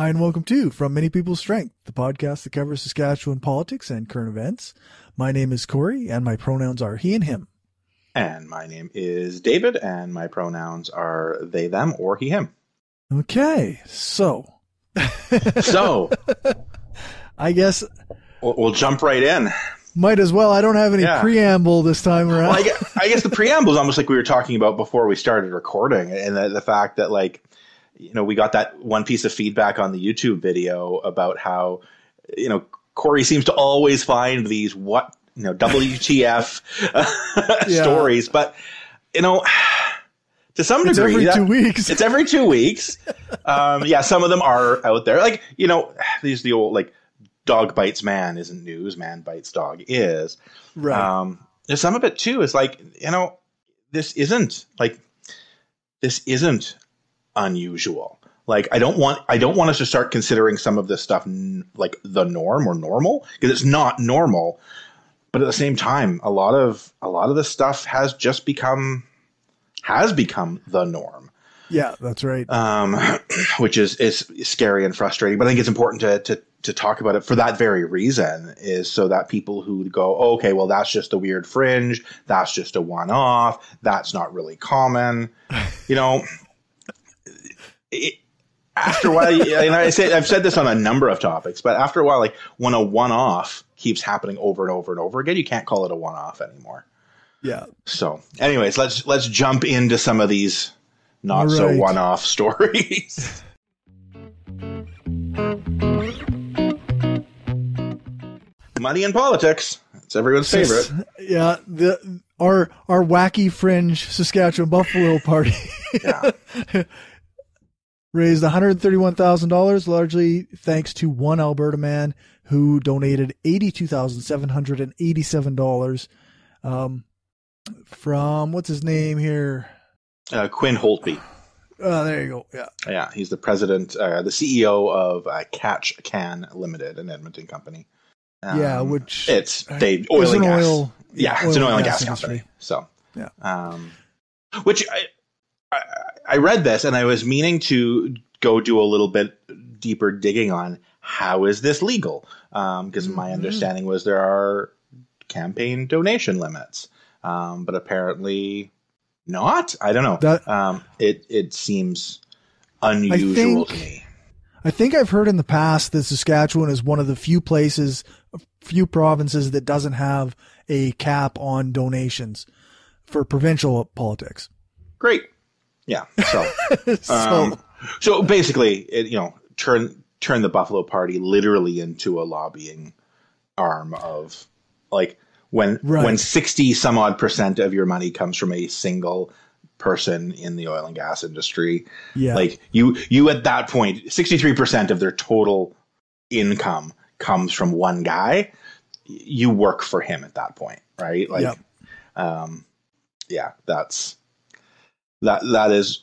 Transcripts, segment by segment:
Hi, and welcome to From Many People's Strength, the podcast that covers Saskatchewan politics and current events. My name is Corey, and my pronouns are he and him. And my name is David, and my pronouns are they, them, or he, him. Okay, so. so. I guess. We'll, we'll, jump right in. Might as well. I don't have any yeah. preamble this time around. Well, I, guess, I guess the preamble is almost like we were talking about before we started recording, and the, the fact that, like, you know, we got that one piece of feedback on the YouTube video about how, you know, Corey seems to always find these what, you know, WTF stories, but you know, to some it's degree, every that, two weeks. It's every two weeks. Um, yeah, some of them are out there. Like, you know, these the old like dog bites man isn't news, man bites dog is. Right. Um, there's some of it too is like, you know, this isn't like this isn't unusual. Like I don't want I don't want us to start considering some of this stuff n- like the norm or normal because it's not normal. But at the same time, a lot of a lot of this stuff has just become has become the norm. Yeah, that's right. Um, which is is scary and frustrating. But I think it's important to to to talk about it for that very reason is so that people who go, oh, okay, well, that's just a weird fringe. That's just a one off. That's not really common. You know, it, after a while, and I say I've said this on a number of topics, but after a while, like when a one-off keeps happening over and over and over again, you can't call it a one-off anymore. Yeah. So, anyways, let's let's jump into some of these not right. so one-off stories. Money in politics. It's everyone's favorite. Yeah, the our our wacky fringe Saskatchewan Buffalo Party. yeah. raised $131,000, largely thanks to one Alberta man who donated $82,787 um, from, what's his name here? Uh, Quinn Holtby. Oh, there you go. Yeah. Yeah. He's the president, uh, the CEO of uh, Catch Can Limited, an Edmonton company. Um, yeah, which it's they oil and gas. Oil, yeah, oil it's an oil and gas, gas company. So yeah, um, which I, I, I read this and I was meaning to go do a little bit deeper digging on how is this legal? Because um, mm-hmm. my understanding was there are campaign donation limits, um, but apparently not. I don't know. That, um, it it seems unusual think, to me. I think I've heard in the past that Saskatchewan is one of the few places, few provinces that doesn't have a cap on donations for provincial politics. Great. Yeah. So, so, um, so basically, it, you know, turn turn the Buffalo Party literally into a lobbying arm of like when right. when sixty some odd percent of your money comes from a single person in the oil and gas industry. Yeah. Like you you at that point, sixty three percent of their total income comes from one guy. You work for him at that point, right? Like yep. um yeah, that's that that is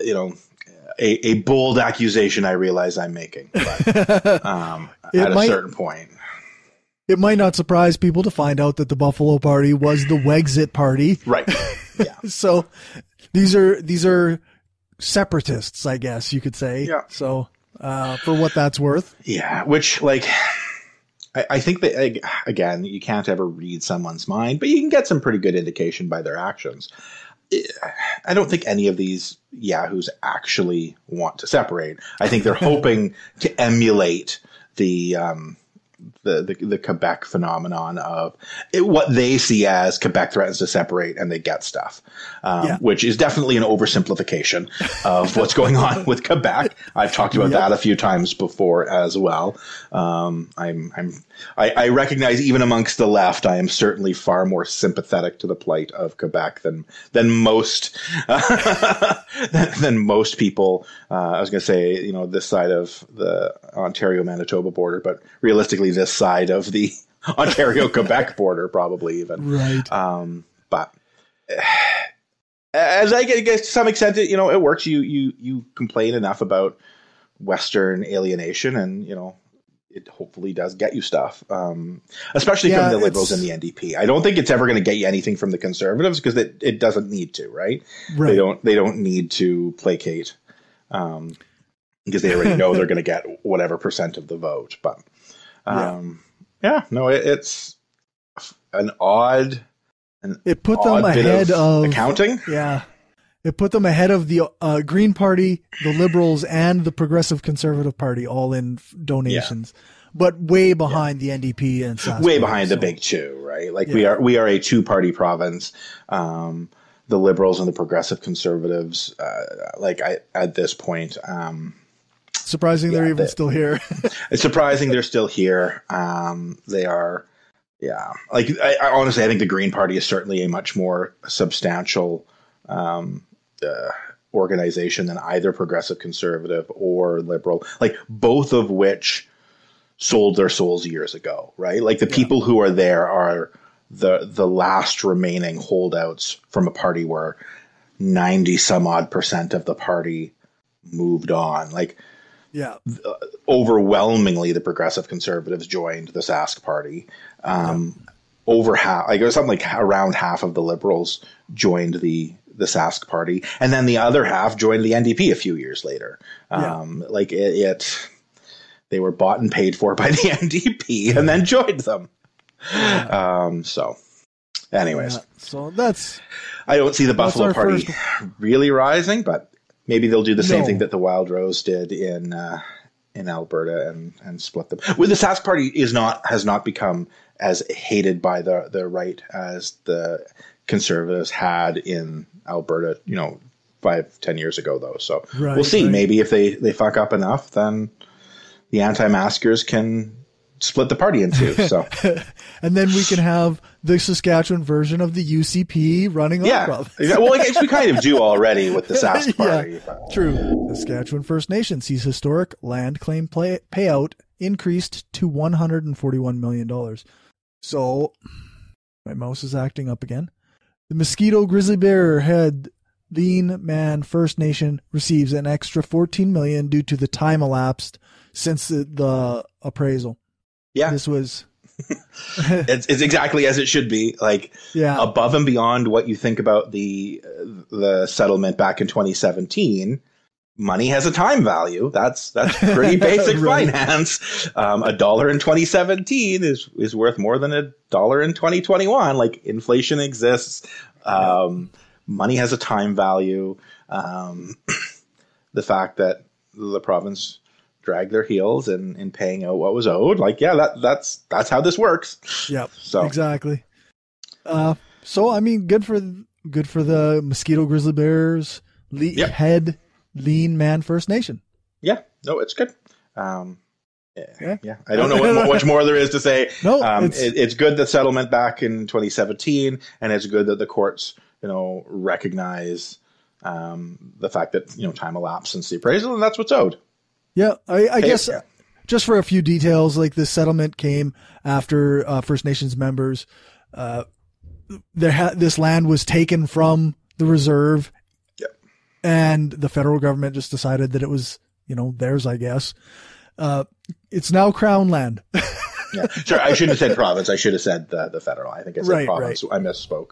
you know a, a bold accusation I realize I'm making but, um, at might, a certain point. It might not surprise people to find out that the Buffalo Party was the Wexit Party. Right. Yeah. so these are these are separatists, I guess you could say. Yeah. So uh, for what that's worth. Yeah. Which like I, I think that again, you can't ever read someone's mind, but you can get some pretty good indication by their actions. I don't think any of these yahoos actually want to separate. I think they're hoping to emulate the um, the, the, the Quebec phenomenon of it, what they see as Quebec threatens to separate and they get stuff, um, yeah. which is definitely an oversimplification of what's going on with Quebec. I've talked about yep. that a few times before as well. Um, I'm, I'm, I, I, recognize even amongst the left, I am certainly far more sympathetic to the plight of Quebec than than most than, than, most people. Uh, I was going to say, you know, this side of the Ontario Manitoba border, but realistically this side of the Ontario Quebec border, probably even. Right. Um, but as I get, to some extent, you know, it works. You you you complain enough about Western alienation, and you know, it hopefully does get you stuff, um, especially yeah, from the Liberals and the NDP. I don't think it's ever going to get you anything from the Conservatives because it, it doesn't need to, right? right? They don't they don't need to placate um, because they already know they're going to get whatever percent of the vote. But um, yeah. yeah, no, it, it's an odd. An it put them ahead of, of, accounting. Yeah, it put them ahead of the uh, Green Party, the Liberals, and the Progressive Conservative Party, all in donations. Yeah. But way behind yeah. the NDP and way behind so. the big two, right? Like we are, we are a two-party province. Um, the liberals and the progressive conservatives, uh, like I, at this point, um, surprising yeah, they're even they, still here. it's surprising they're still here. Um, they are, yeah. Like I, I, honestly, I think the Green Party is certainly a much more substantial um, uh, organization than either progressive conservative or liberal. Like both of which sold their souls years ago, right? Like the yeah. people who are there are the the last remaining holdouts from a party where 90 some odd percent of the party moved on like yeah uh, overwhelmingly the progressive conservatives joined the sask party um, yeah. over half like it was something like around half of the liberals joined the the sask party and then the other half joined the ndp a few years later um, yeah. like it, it they were bought and paid for by the ndp and then joined them yeah. Um, so, anyways, yeah, so that's. I don't see the Buffalo Party first... really rising, but maybe they'll do the same no. thing that the Wild Rose did in uh, in Alberta and and split them. Well, the Sask Party is not has not become as hated by the the right as the conservatives had in Alberta. You know, five ten years ago though. So right, we'll see. Right. Maybe if they they fuck up enough, then the anti-maskers can split the party in two. So, and then we can have the Saskatchewan version of the UCP running yeah. well, I guess we kind of do already with the Sask party. Yeah, true. Saskatchewan First Nation sees historic land claim play, payout increased to one hundred and forty-one million dollars. So, my mouse is acting up again. The mosquito grizzly bear head Lean Man First Nation receives an extra 14 million due to the time elapsed since the, the appraisal. Yeah. This was it's, it's exactly as it should be like yeah. above and beyond what you think about the the settlement back in 2017 money has a time value that's that's pretty basic right. finance um, a dollar in 2017 is is worth more than a dollar in 2021 like inflation exists um, money has a time value um, the fact that the province drag their heels in, in paying out what was owed. Like, yeah, that that's that's how this works. Yep. So exactly. Uh, so I mean, good for good for the mosquito grizzly bears. Le- yep. Head lean man First Nation. Yeah. No, it's good. Um, yeah. yeah. I don't know what much more there is to say. No, um, it's, it, it's good the settlement back in 2017, and it's good that the courts, you know, recognize um, the fact that you know time elapsed since the appraisal, and that's what's owed. Yeah, I, I guess just for a few details, like the settlement came after uh, First Nations members. Uh, there ha- this land was taken from the reserve, and the federal government just decided that it was, you know, theirs. I guess uh, it's now crown land. yeah, sure. I shouldn't have said province. I should have said the, the federal. I think I said right, province. Right. I misspoke.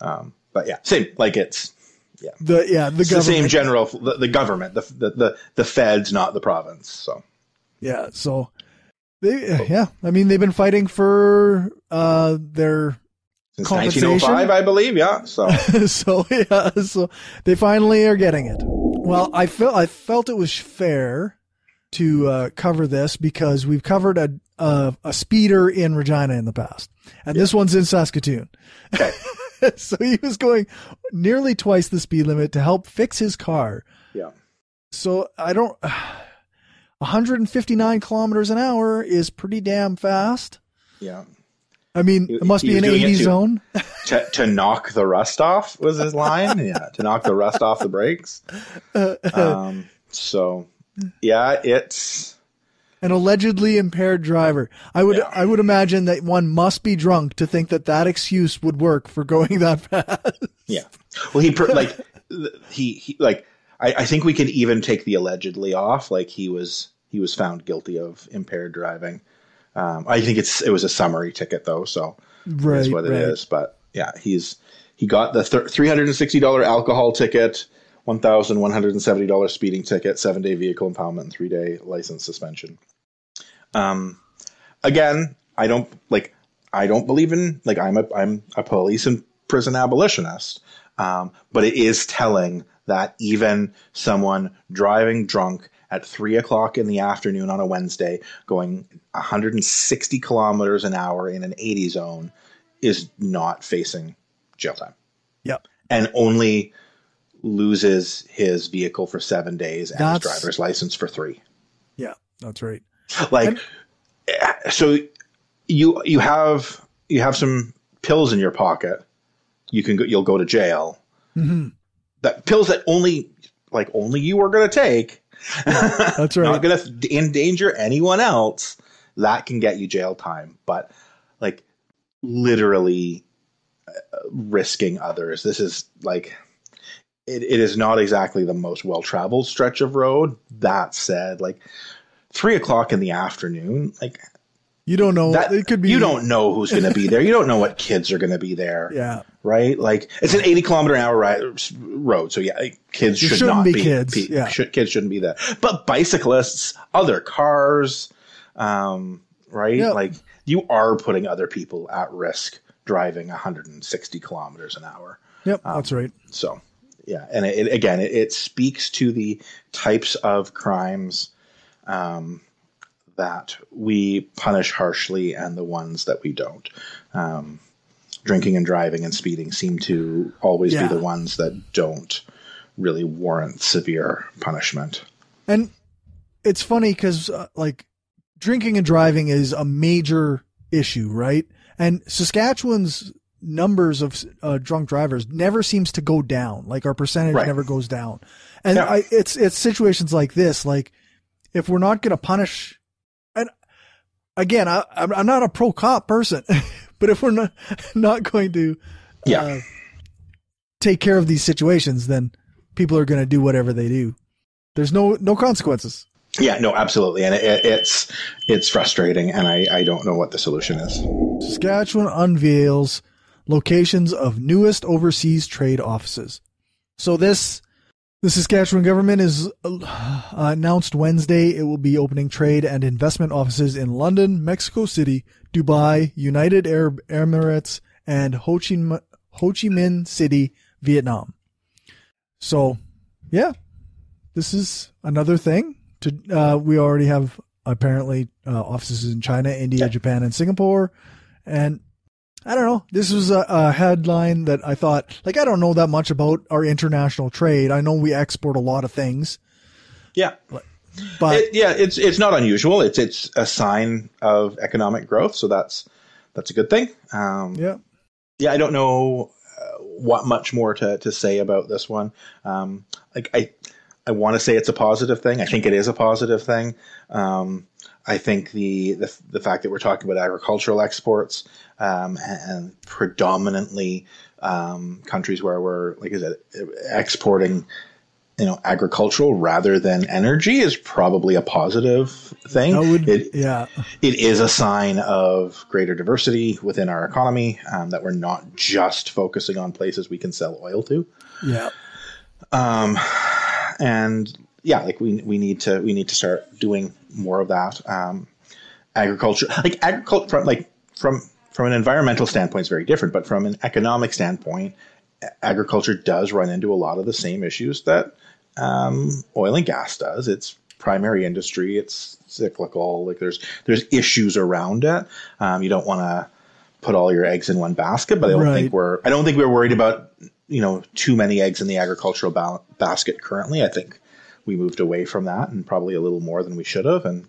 Um, but yeah, same. Like it's yeah. The yeah the, the same general the, the government the, the, the the feds not the province so yeah so they yeah I mean they've been fighting for uh their since 1905 I believe yeah so so yeah so they finally are getting it well I felt I felt it was fair to uh, cover this because we've covered a, a, a speeder in Regina in the past and yeah. this one's in Saskatoon. Okay. so he was going nearly twice the speed limit to help fix his car. Yeah. So I don't. 159 kilometers an hour is pretty damn fast. Yeah. I mean, it must be an 80 zone. to, to knock the rust off was his line. yeah. To knock the rust off the brakes. Um, so, yeah, it's an allegedly impaired driver. I would yeah. I would imagine that one must be drunk to think that that excuse would work for going that fast. Yeah. Well, he like he, he like I, I think we can even take the allegedly off. Like he was he was found guilty of impaired driving. Um, I think it's it was a summary ticket though, so right, that's what it right. is. But yeah, he's he got the three hundred and sixty dollar alcohol ticket one thousand one hundred and seventy dollars speeding ticket, seven day vehicle impoundment, and three day license suspension. Um, again, I don't like. I don't believe in like I'm a I'm a police and prison abolitionist, um, but it is telling that even someone driving drunk at three o'clock in the afternoon on a Wednesday, going 160 kilometers an hour in an 80 zone, is not facing jail time. Yep. And only loses his vehicle for seven days and That's- his driver's license for three. Yeah, that's right. Like, so you you have you have some pills in your pocket. You can go, you'll go to jail. hmm That pills that only like only you are going to take. That's right. Not going to endanger anyone else. That can get you jail time, but like literally uh, risking others. This is like it, it is not exactly the most well traveled stretch of road. That said, like three o'clock in the afternoon, like You don't know. that it could be. you don't know who's going to be there. You don't know what kids are going to be there. Yeah. Right. Like it's an 80 kilometer an hour ride, road. So yeah, like, kids There should shouldn't be be, kids, be- yeah. should, kids shouldn't be there, but bicyclists, other cars, um, right. Yeah. Like you are putting other people at risk driving 160 kilometers an hour. Yep, Um, that's right. So, yeah, and it, it- again, it, it speaks to the types of crimes um, that we punish harshly and the ones that we don't. Um, drinking and driving and speeding seem to always Yeah. be the ones that don't really warrant severe punishment. And it's funny because uh, like drinking and driving is a major issue, right? And Saskatchewan's numbers of uh, drunk drivers never seems to go down. Like our percentage Right. never goes down. And Yeah. I, it's it's situations like this. Like if we're not going to punish, and again, I, I'm I'm not a pro cop person, but if we're not not going to, Yeah. uh, take care of these situations, then people are going to do whatever they do. There's no no consequences. Yeah, no, absolutely, and it, it, it's it's frustrating, and I, I don't know what the solution is. Saskatchewan unveils locations of newest overseas trade offices. So this, the Saskatchewan government is uh, announced Wednesday it will be opening trade and investment offices in London, Mexico City, Dubai, United Arab Emirates, and Ho Chi, M- Ho Chi Minh City, Vietnam. So, yeah, this is another thing. To uh, we already have apparently uh, offices in China, India. Japan, and Singapore, and I don't know. This was a, a headline that I thought, like, I don't know that much about our international trade. I know we export a lot of things, Yeah, but It, yeah, it's it's not unusual. It's it's a sign of economic growth, so that's that's a good thing. Um, yeah, yeah, I don't know uh, what much more to, to say about this one. Um, like I, I want to say it's a positive thing. I think it is a positive thing. Um, I think the, the the fact that we're talking about agricultural exports um, and predominantly um, countries where we're like I said exporting, you know, agricultural rather than energy is probably a positive thing. would, It- yeah, it is a sign of greater diversity within our economy um, that we're not just focusing on places we can sell oil to. yeah, Um, and yeah, like we we need to we need to start doing more of that. Um, agriculture, like agriculture, from like from from an environmental standpoint, is very different, but from an economic standpoint, agriculture does run into a lot of the same issues that um, oil and gas does. It's primary industry. It's cyclical. Like there's there's issues around it. Um, you don't want to put all your eggs in one basket, but I don't Right. think we're I don't think we're worried about you know too many eggs in the agricultural ba- basket currently. I think we moved away from that and probably a little more than we should have, and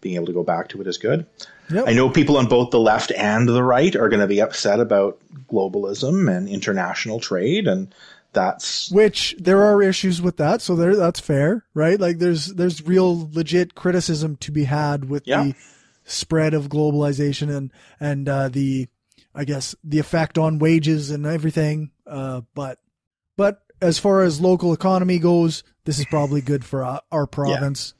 being able to go back to it is good. Yep. I know people on both the left and the right are going to be upset about globalism and international trade, and that's which there are issues with that. So there, that's fair, right? Like there's there's real legit criticism to be had with Yeah. the spread of globalization and and uh, the I guess the effect on wages and everything. Uh, but but as far as local economy goes, this is probably good for our, our province.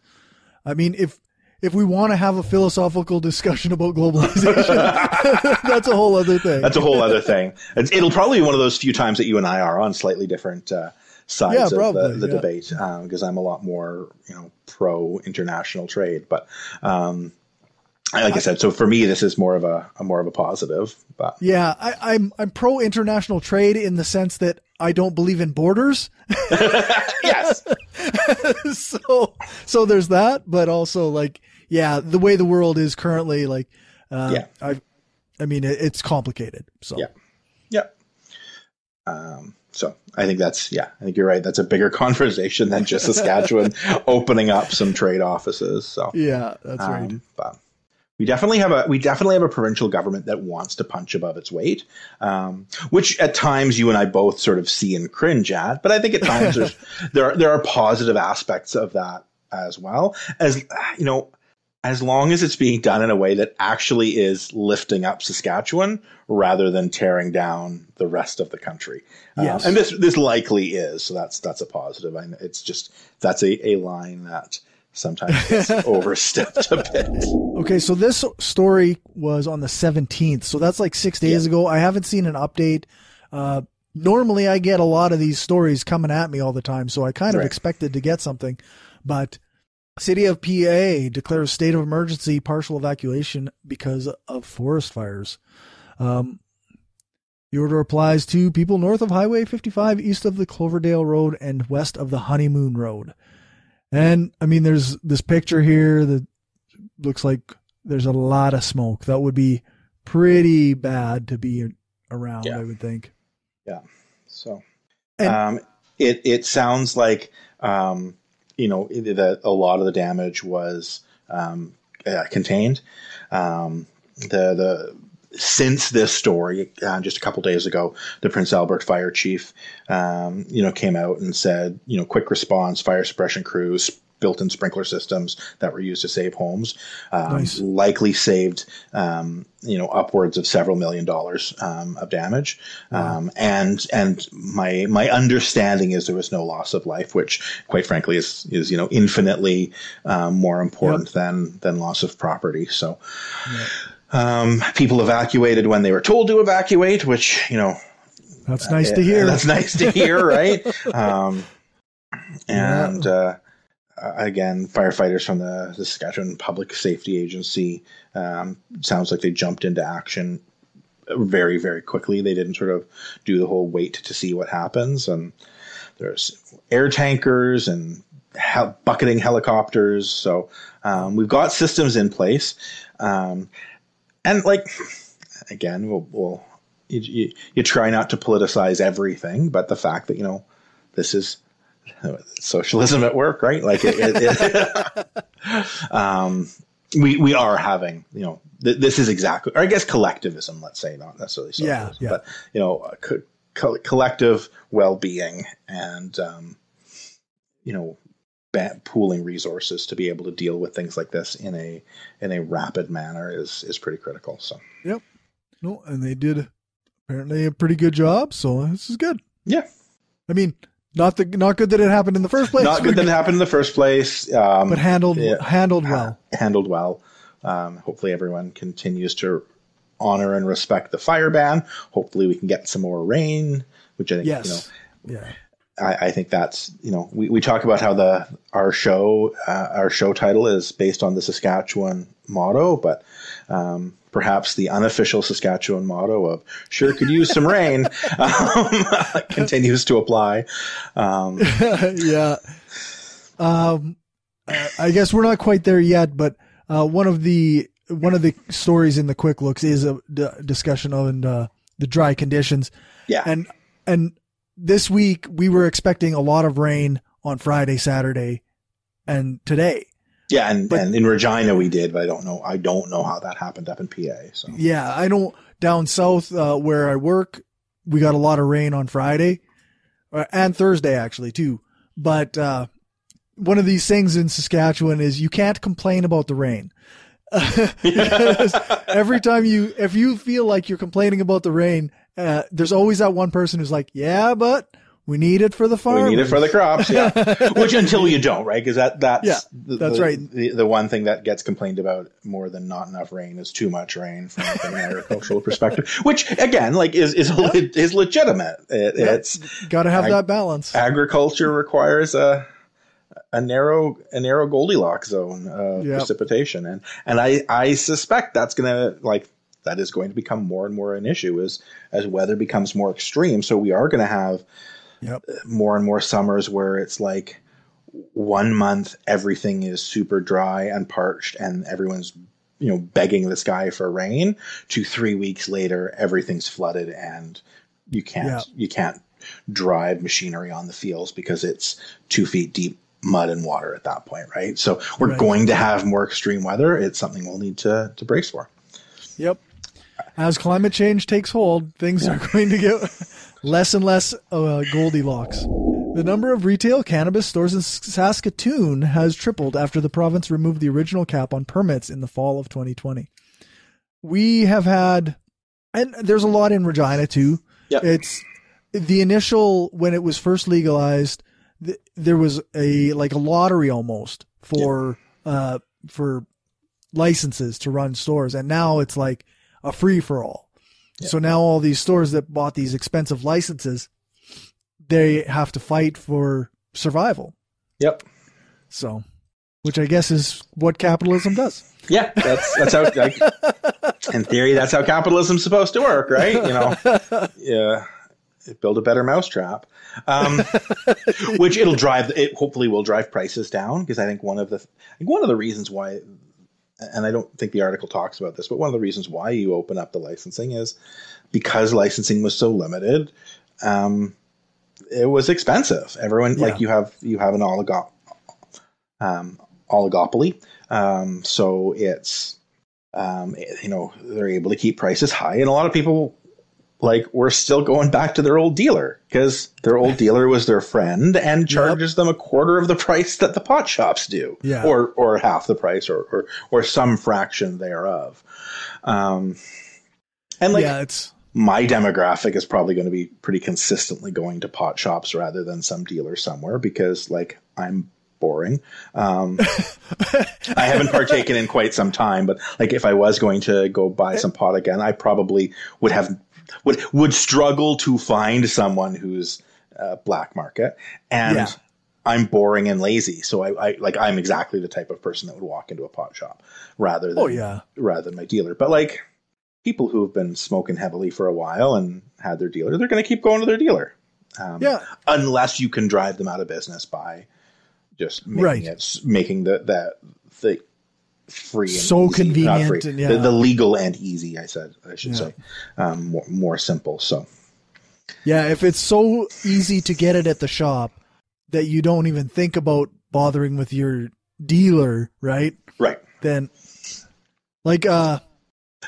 I mean, if if we want to have a philosophical discussion about globalization, that's a whole other thing. that's a whole other thing. It's, it'll probably be one of those few times that you and I are on slightly different uh, sides Yeah, of the, probably, the yeah. debate because I'm a lot more you know pro international trade. But um, like I, said, so for me, this is more of a, a more of a positive. But Yeah, I, I'm I'm pro international trade in the sense that I don't believe in borders. yes, so so there's that, but also like yeah, the way the world is currently, like uh, Yeah. I I mean it, it's complicated. So Yeah. yeah. Um, so I think that's yeah, I think you're right. That's a bigger conversation than just Saskatchewan opening up some trade offices. So yeah, that's right. Um, but we definitely have a we definitely have a provincial government that wants to punch above its weight, um, which at times you and I both sort of see and cringe at. But I think at times there's there are, there are positive aspects of that as well. As you know, as long as it's being done in a way that actually is lifting up Saskatchewan rather than tearing down the rest of the country. Um, and this this likely is. So that's that's a positive. I know it's just that's a, a line that sometimes gets overstepped a bit. Okay, so this story was on the 17th, so that's like six days ago. I haven't seen an update. Uh, normally, I get a lot of these stories coming at me all the time, so I kind of Right. expected to get something. But City of PA declares state of emergency, partial evacuation because of forest fires. Um, the order applies to people north of Highway 55, east of the Cloverdale Road, and west of the Honeymoon Road. And I mean, there's this picture here that looks like there's a lot of smoke. That would be pretty bad to be around, Yeah. I would think. Yeah. So And- um, it it sounds like um, you know that a lot of the damage was um, uh, contained. Um, the the since this story, uh, just a couple days ago, the Prince Albert fire chief, um, you know, came out and said, you know, quick response, fire suppression crews, built-in sprinkler systems that were used to save homes, um, Nice. likely saved, um, you know, upwards of several million dollars um, of damage. Um, and and my my understanding is there was no loss of life, which, quite frankly, is is you know infinitely um, more important than than loss of property. So. Um, people evacuated when they were told to evacuate, which you know That's nice yeah, to hear. That's nice to hear, right? um, and uh, again, firefighters from the, the Saskatchewan Public Safety Agency um, sounds like they jumped into action very, very quickly. They didn't sort of do the whole wait to see what happens. And there's air tankers and hel- bucketing helicopters. So um, we've got systems in place. Um, and like, again, we'll, we'll you, you, you try not to politicize everything, but the fact that, you know, this is socialism at work, right? Like it, it, it um, we, we are having, you know, th- this is exactly, or I guess collectivism, let's say, not necessarily Yeah, socialism, yeah. but, you know, co- co- collective well-being and, um, you know, pooling resources to be able to deal with things like this in a, in a rapid manner is, is pretty critical. So, yep, no, and they did apparently a pretty good job, so this is good. yeah. I mean, not the not good that it happened in the first place, Not good that it happened in the first place. Um, but handled yeah. handled well. handled well. Um, hopefully, everyone continues to honor and respect the fire ban. Hopefully, we can get some more rain, which I think Yes. you know. yeah. I, I think that's you know we, we talk about how the our show uh, our show title is based on the Saskatchewan motto, but um, perhaps the unofficial Saskatchewan motto of "Sure could use some rain" um, continues to apply. Um, yeah. Um, I guess we're not quite there yet, but uh, one of the one of the stories in the quick looks is a d- discussion on uh, the dry conditions, yeah, and and this week we were expecting a lot of rain on Friday, Saturday, and today. yeah, and, but- and in Regina we did, but I don't know. I don't know how that happened up in PA. So Yeah, I don't down south uh, where I work, we got a lot of rain on Friday uh, and Thursday actually too. But uh, one of these things in Saskatchewan is you can't complain about the rain. Every time you, if you feel like you're complaining about the rain, uh, there's always that one person who's like, "Yeah, but We need it for the farm. We need it for the crops, yeah. Which until you don't, right? Because that that's Yeah, the, that's the- right. The, the one thing that gets complained about more than not enough rain is too much rain from, from an agricultural perspective. Which again, like is is le- is legitimate. It, It's Got to have Ag- that balance. agriculture requires a a narrow a narrow Goldilocks zone of Yep. precipitation, and and I I suspect that's gonna like that is going to become more and more an issue as as weather becomes more extreme. So we are going to have Yep. Uh, more and more summers where it's like one month everything is super dry and parched and everyone's you know begging the sky for rain to three weeks later everything's flooded and you can't Yeah. you can't drive machinery on the fields because it's two feet deep mud and water at that point right so we're Right. going to have more extreme weather it's something we'll need to to brace for Yep. As climate change takes hold, things are going to get less and less uh, Goldilocks. The number of retail cannabis stores in Saskatoon has tripled after the province removed the original cap on permits in the fall of 2020. We have had, and there's a lot in Regina too. Yep. It's the initial when it was first legalized. Th- there was a like a lottery almost for uh for licenses to run stores, and now it's like a free for all. So now all these stores that bought these expensive licenses, they have to fight for survival. yep So, which I guess is what capitalism does. yeah that's that's how like, in theory that's how capitalism's supposed to work right you know yeah build a better mousetrap um, which it'll drive it hopefully will drive prices down because i think one of the I think one of the reasons why and i don't think the article talks about this but one of the reasons why you open up the licensing is because licensing was so limited um, it was expensive everyone Yeah. like you have you have an oligo- um, oligopoly um, so it's um, you know they're able to keep prices high and a lot of people like we're still going back to their old dealer because their old dealer was their friend and charges them a quarter of the price that the pot shops do Yeah. or or half the price or or, or some fraction thereof um, and like yeah, it's my demographic is probably going to be pretty consistently going to pot shops rather than some dealer somewhere because like I'm boring. Um, I haven't partaken in quite some time, but like if I was going to go buy some pot again, I probably would have would would struggle to find someone who's uh, black market and. Yeah. I'm boring and lazy, so I, I like I'm exactly the type of person that would walk into a pot shop rather than oh yeah, rather than my dealer. But like people who have been smoking heavily for a while and had their dealer, they're going to keep going to their dealer. Um, yeah, Unless you can drive them out of business by just making Right. it, making the, that, the free and So easy- convenient free, and, yeah. the, the legal and easy, I said, I should Yeah. say, um, more, more simple. So yeah. If it's so easy to get it at the shop that you don't even think about bothering with your dealer, right? right. Then, like, uh,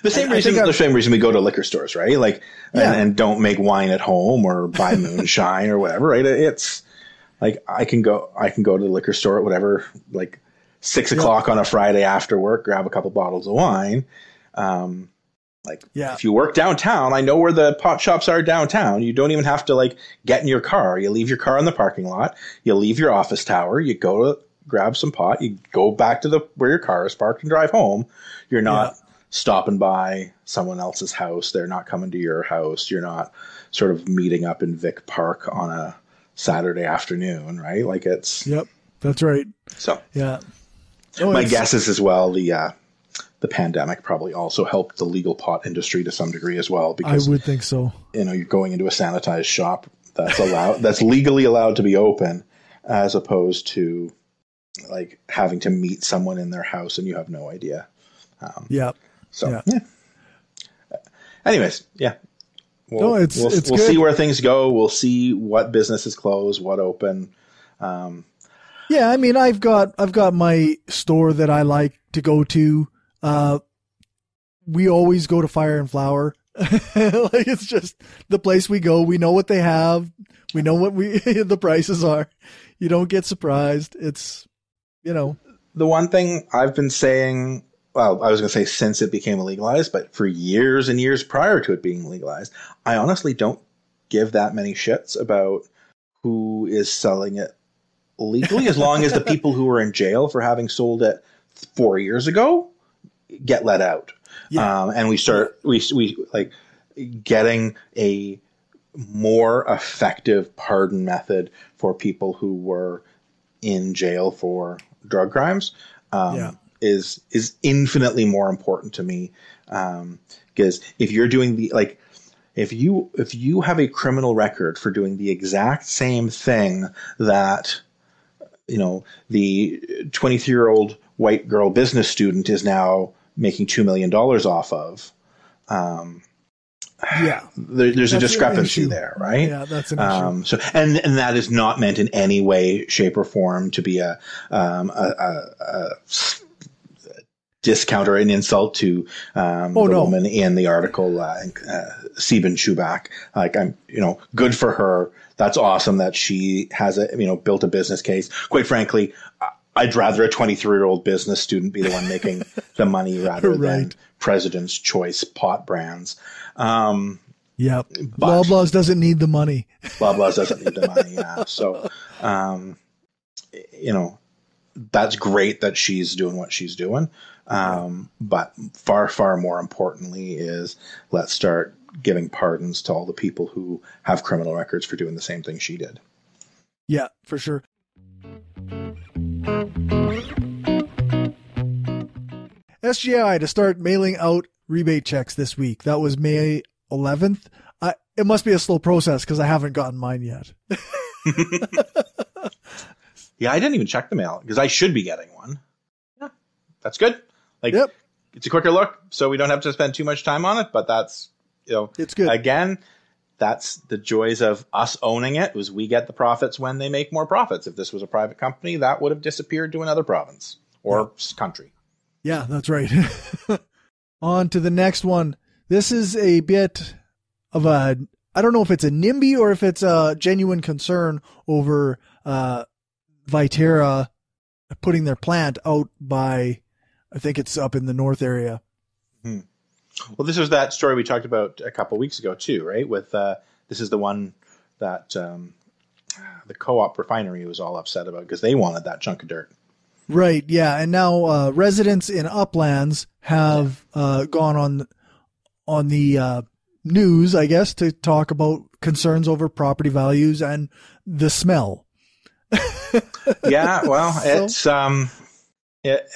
The same I reason, I- the same reason we go to liquor stores, right? Like, Yeah. and, and don't make wine at home or buy moonshine or whatever, right? It's like I can go, I can go to the liquor store at whatever, like six o'clock on a Friday after work, grab a couple bottles of wine. Um, like, Yeah. if you work downtown, I know where the pot shops are downtown. You don't even have to like get in your car. You leave your car in the parking lot. You leave your office tower. You go to grab some pot. You go back to the where your car is parked and drive home. You're not Yeah. stopping by someone else's house. They're not coming to your house. You're not sort of meeting up in Vic Park on a Saturday afternoon, right? Like it's yep, that's right. so. Yeah. No, My guess is as well the uh, the pandemic probably also helped the legal pot industry to some degree as well Because I would think so. you know you're going into a sanitized shop that's allowed that's legally allowed to be open as opposed to like having to meet someone in their house and you have no idea. Um, Yeah. so Yeah. yeah. Anyways, yeah. We'll, No, it's- we'll, it's we'll see where things go. We'll see what businesses close, what open. Um, Yeah, I mean, I've got I've got my store that I like to go to. Uh, we always go to Fire and Flower. like it's just the place we go. We know what they have. We know what we the prices are. You don't get surprised. It's you know the one thing I've been saying, well, I was going to say since it became legalized, but for years and years prior to it being legalized, I honestly don't give that many shits about who is selling it legally, as long as the people who were in jail for having sold it four years ago get let out. Yeah. Um, and we start we we like getting a more effective pardon method for people who were in jail for drug crimes um, Yeah. is is infinitely more important to me because if you're doing the like if you if you have a criminal record for doing the exact same thing that you know the 23 year old white girl business student is now making two million dollars off of um, yeah. there, there's a That's an discrepancy there right Yeah, that's an issue. um, so, and and that is not meant in any way, shape, or form to be a um, a, a, a discount or an insult to um, Oh, the no. woman in the article, uh, uh, Sieben Chubak. Like I'm, you know, good for her. That's awesome that she has a, you know, built a business case. Quite frankly. I'd rather a 23 year old business student be the one making the money rather than President's Choice pot brands. Um, Yep. Loblaws doesn't need the money. blah blah doesn't need the money. Yeah. So, um, you know, that's great that she's doing what she's doing. Um, but far far more importantly is let's start giving pardons to all the people who have criminal records for doing the same thing she did. Yeah, for sure. SGI to start mailing out rebate checks this week. That was May 11th. I, it must be a slow process because I haven't gotten mine yet. Yeah, I didn't even check the mail because I should be getting one. Yeah, that's good. Like Yep. it's a quicker look, so we don't have to spend too much time on it. But that's you know It's good. again that's the joys of us owning it was we get the profits when they make more profits if this was a private company that would have disappeared to another province or s- country Yeah, that's right. On to the next one. This is a bit of a I don't know if it's a NIMBY or if it's a genuine concern over uh Viterra putting their plant out by I think it's up in the north area. Well this was that story we talked about a couple weeks ago too right? With uh, this is the one that um, the co-op refinery was all upset about because they wanted that chunk of dirt. Right, yeah, and now uh, residents in uplands have uh, gone on on the uh, news, I guess, to talk about concerns over property values and the smell. yeah well So- it's um it,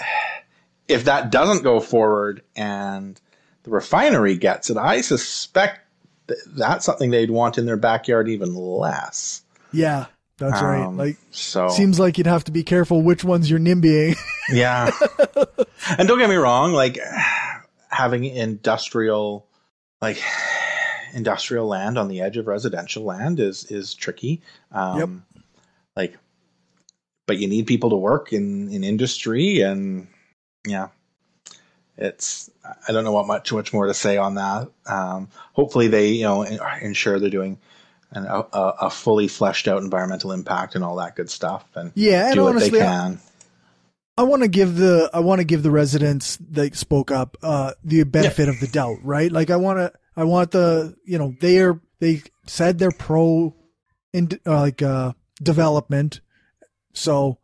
if that doesn't go forward and the refinery gets it i suspect that that's something they'd want in their backyard even less Yeah, that's right. Um, Like, so seems like you'd have to be careful which ones you're nimbying. yeah and don't get me wrong like having industrial like industrial land on the edge of residential land is is tricky um Yep. like but you need people to work in in industry and yeah it's i don't know what much much more to say on that. Um hopefully they you know ensure they're doing an, a, a fully fleshed out environmental impact and all that good stuff and yeah, and do what honestly, they I, can. I want to give the I want to give the residents that spoke up uh, the benefit of the doubt, right? Like I want to I want the you know they are they said they're pro in uh, like uh, development, so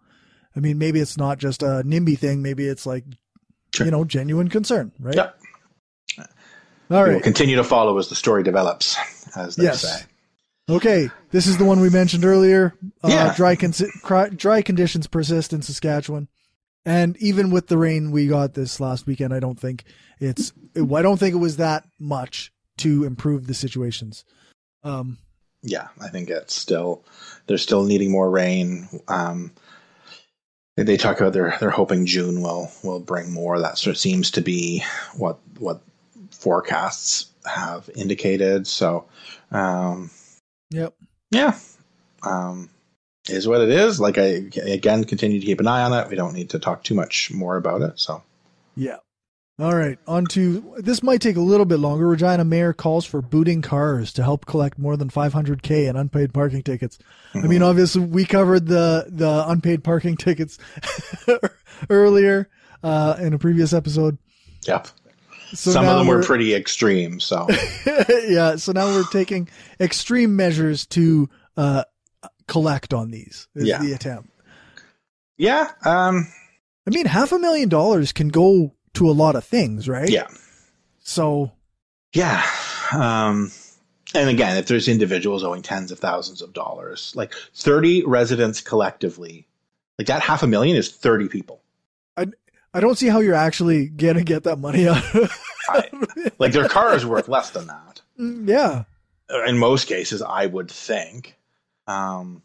I mean maybe it's not just a NIMBY thing, maybe it's like Sure. you know genuine concern, right? Yep. All We will continue to follow as the story develops, as they Yes. say. Okay, this is the one we mentioned earlier. Uh, Yeah. dry, con- cry- dry conditions persist in Saskatchewan, and even with the rain we got this last weekend, I don't think it's. I don't think it was that much to improve the situations. Um, Yeah, I think it's still they're still needing more rain. Um, they, talk about they're they're hoping June will will bring more. That sort of seems to be what what forecasts have indicated. So, um, yep. yeah, um, is what it is. Like I again continue to keep an eye on it. We don't need to talk too much more about it. So. Yeah. All right. On to this might take a little bit longer. Regina Mayor calls for booting cars to help collect more than 500k in unpaid parking tickets. I mean, obviously, we covered the the unpaid parking tickets earlier uh, in a previous episode. Yep. So Some of them were we're- pretty extreme. So yeah. So now we're taking extreme measures to uh, collect on these. Is Yeah. the attempt. Yeah. Um, I mean, half a million dollars can go to a lot of things, right? yeah. So Yeah. Um, and again, if there's individuals owing tens of thousands of dollars, like 30 residents collectively, like that half a million is 30 people. I I don't see how you're actually gonna get that money out. I- Like their car is worth less than that. yeah. In most cases, I would think. Um,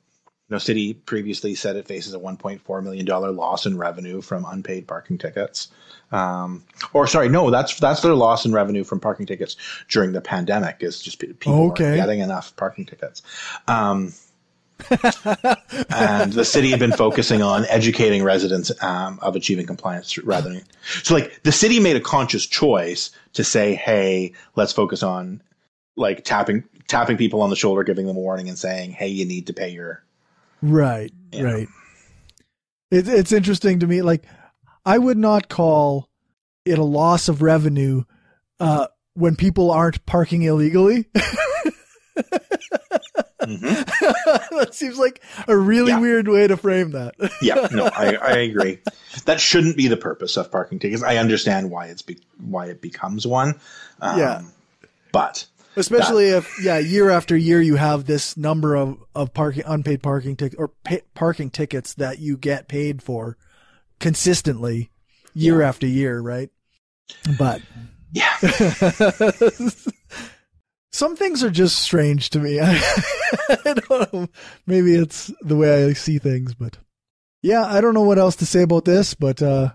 know, City previously said it faces a 1.4 million dollar loss in revenue from unpaid parking tickets. Um, or sorry, no, that's that's their loss in revenue from parking tickets during the pandemic. Is just people Okay. getting enough parking tickets. Um, and the city had been focusing on educating residents um, of achieving compliance rather than so like the city made a conscious choice to say hey let's focus on like tapping tapping people on the shoulder giving them a warning and saying hey you need to pay your Right. Yeah. Right. It's it's interesting to me. Like, I would not call it a loss of revenue uh, when people aren't parking illegally. Mhm. that seems like a really Yeah. weird way to frame that. yeah no I, I agree that shouldn't be the purpose of parking tickets i understand why it's be, why it becomes one um, Yeah. but Especially if, yeah, year after year you have this number of, of parking unpaid parking tickets or pay, parking tickets that you get paid for consistently year after year, right? But yeah some things are just strange to me. I don't know. Maybe it's the way I see things, but yeah, I don't know what else to say about this, but uh,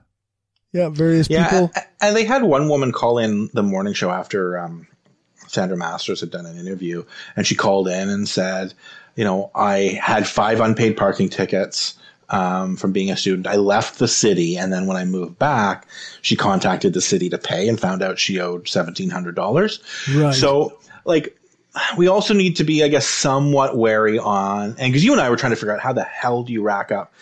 yeah, various Yeah, people. and they had one woman call in the morning show after um, Sandra Masters had done an interview, and she called in and said, "You know, I had five unpaid parking tickets." Um, from being a student, I left the city, and then when I moved back, she contacted the city to pay and found out she owed seventeen hundred dollars. Right. So, like, we also need to be, I guess, somewhat wary on, and because you and I were trying to figure out how the hell do you rack up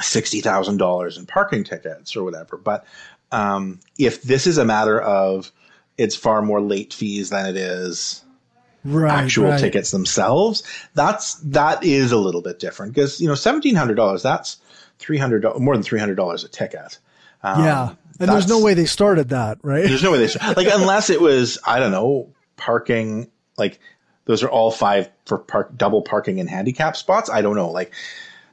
sixty thousand dollars in parking tickets or whatever. But um, if this is a matter of it's far more late fees than it is right, actual right. tickets themselves, that's that is a little bit different because you know seventeen hundred dollars that's three hundred more than three hundred dollars a ticket. Um, Yeah. And there's no way they started that, right? there's no way they should. like unless it was I don't know parking like those are all five for park double parking and handicap spots. I don't know like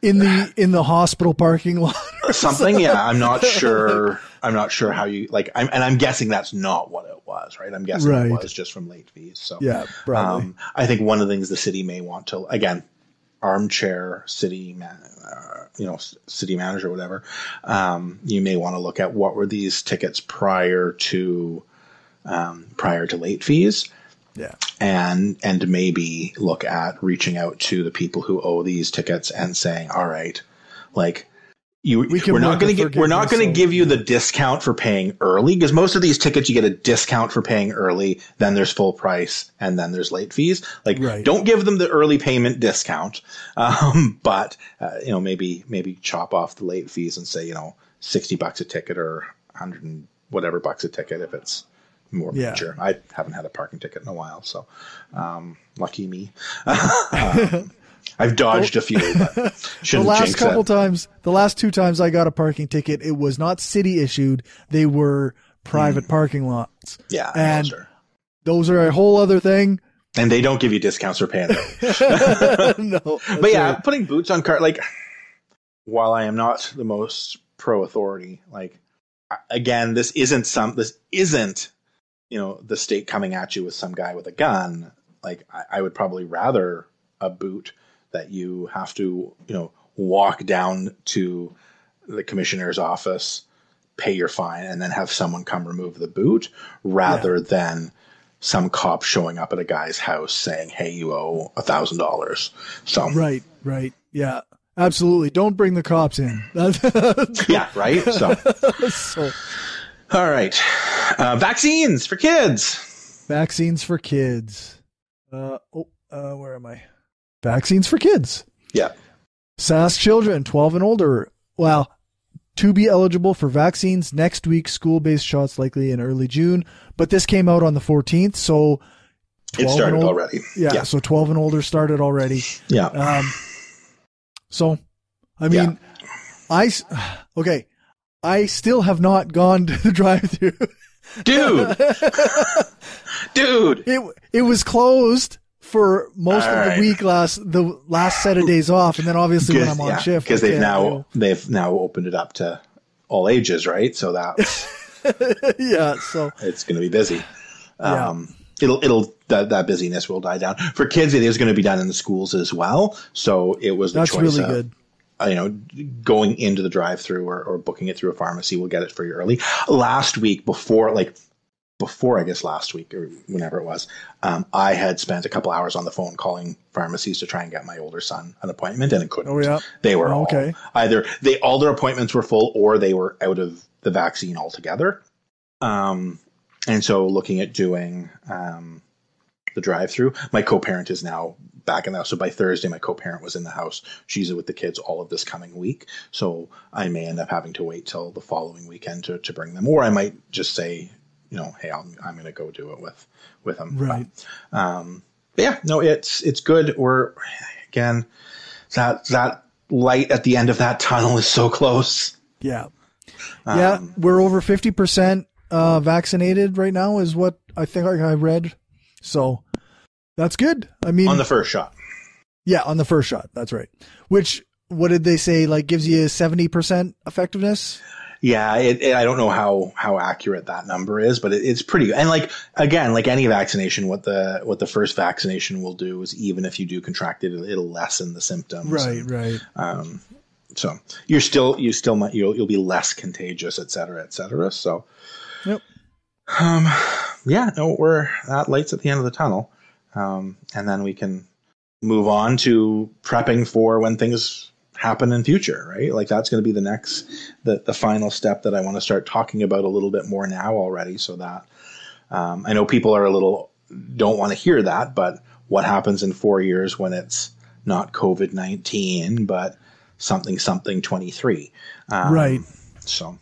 In the in the hospital parking lot. something. Yeah, I'm not sure. I'm not sure how you like. I'm, and I'm guessing that's not what it was, right? I'm guessing Right. it was just from late fees. So yeah, probably. um, I think one of the things the city may want to again armchair city man, uh, you know city manager whatever um, you may want to look at what were these tickets prior to um, prior to late fees yeah. and and maybe look at reaching out to the people who owe these tickets and saying all right like you We we're not going to get we're not going to give you the discount for paying early because most of these tickets you get a discount for paying early then there's full price and then there's late fees like Right. don't give them the early payment discount um, but uh, you know maybe maybe chop off the late fees and say you know 60 bucks a ticket or 100 and whatever bucks a ticket if it's more Yeah. major I haven't had a parking ticket in a while so um, lucky me Um, I've dodged a few The last couple it. times, the last two times I got a parking ticket, it was not city issued. They were private hmm. parking lots. yeah and- sure. Those are a whole other thing. and they don't give you discounts for paying no. but yeah, right. putting boots on car like while I am not the most pro authority, like again, this isn't some this isn't you know the state coming at you with some guy with a gun. Like I, I would probably rather a boot that you have to you know walk down to the commissioner's office, pay your fine, and then have someone come remove the boot rather than some cop showing up at a guy's house saying, "Hey, you owe a thousand dollars." So Right, right. Yeah. Absolutely. Don't bring the cops in. Yeah, right. So so all right, uh, vaccines for kids. vaccines for kids. Uh oh, uh where am I? Vaccines for kids. Yeah, Sask children 12 and older. Well, to be eligible for vaccines next week, school based shots likely in early June. But this came out on the 14th. So It started old- already. Yeah, Yeah. so 12 and older started already. Yeah. Um, so, I mean, I okay. I still have not gone to the drive-through. Dude, dude. it it was closed for most of Alright. the week last the last set of days off, and then obviously when I'm on shift because they've now they've now opened it up to all ages, right? So that's go. yeah. So it's going to be busy. Yeah. Um, It'll, it'll that, that busyness will die down. For kids, it is going to be done in the schools as well. So it was the that's choice really of, good. uh, you know, going into the drive-through or, or booking it through a pharmacy will get it for you early. Last week, before like before I guess last week or whenever it was, um, I had spent a couple hours on the phone calling pharmacies to try and get my older son an appointment, and it couldn't. Oh yeah. They were Oh, all okay. either they all their appointments were full or they were out of the vaccine altogether. Um, and so looking at doing um, the drive-through, my co-parent is now back in the house. So by Thursday, my co-parent was in the house. She's with the kids all of this coming week. So I may end up having to wait till the following weekend to, to bring them, or I might just say, you know, hey, I'm, I'm going to go do it with with them. Right. Um, but yeah, no, it's it's good. We're again that that light at the end of that tunnel is so close. Yeah. yeah, Um, we're over 50% uh, vaccinated right now is what I think I read. So that's good. I mean, on the first shot. yeah, on the first shot. That's right. Which, what did they say? Like gives you 70% effectiveness? Yeah, it, it, I don't know how how accurate that number is, but it, it's pretty good. And like again, like any vaccination, what the what the first vaccination will do is even if you do contract it, it'll, it'll lessen the symptoms. Right, And, right. Um, so you're still you still might you'll you'll be less contagious, et cetera, et cetera. So, Yep. um, yeah, no, we're that lights at the end of the tunnel, um, and then we can move on to prepping for when things happen in future, right? Like that's going to be the next the the final step that I want to start talking about a little bit more now already, so that um, I know people are a little don't want to hear that, but what happens in four years when it's not COVID nineteen, but something something twenty three, um, Right. So,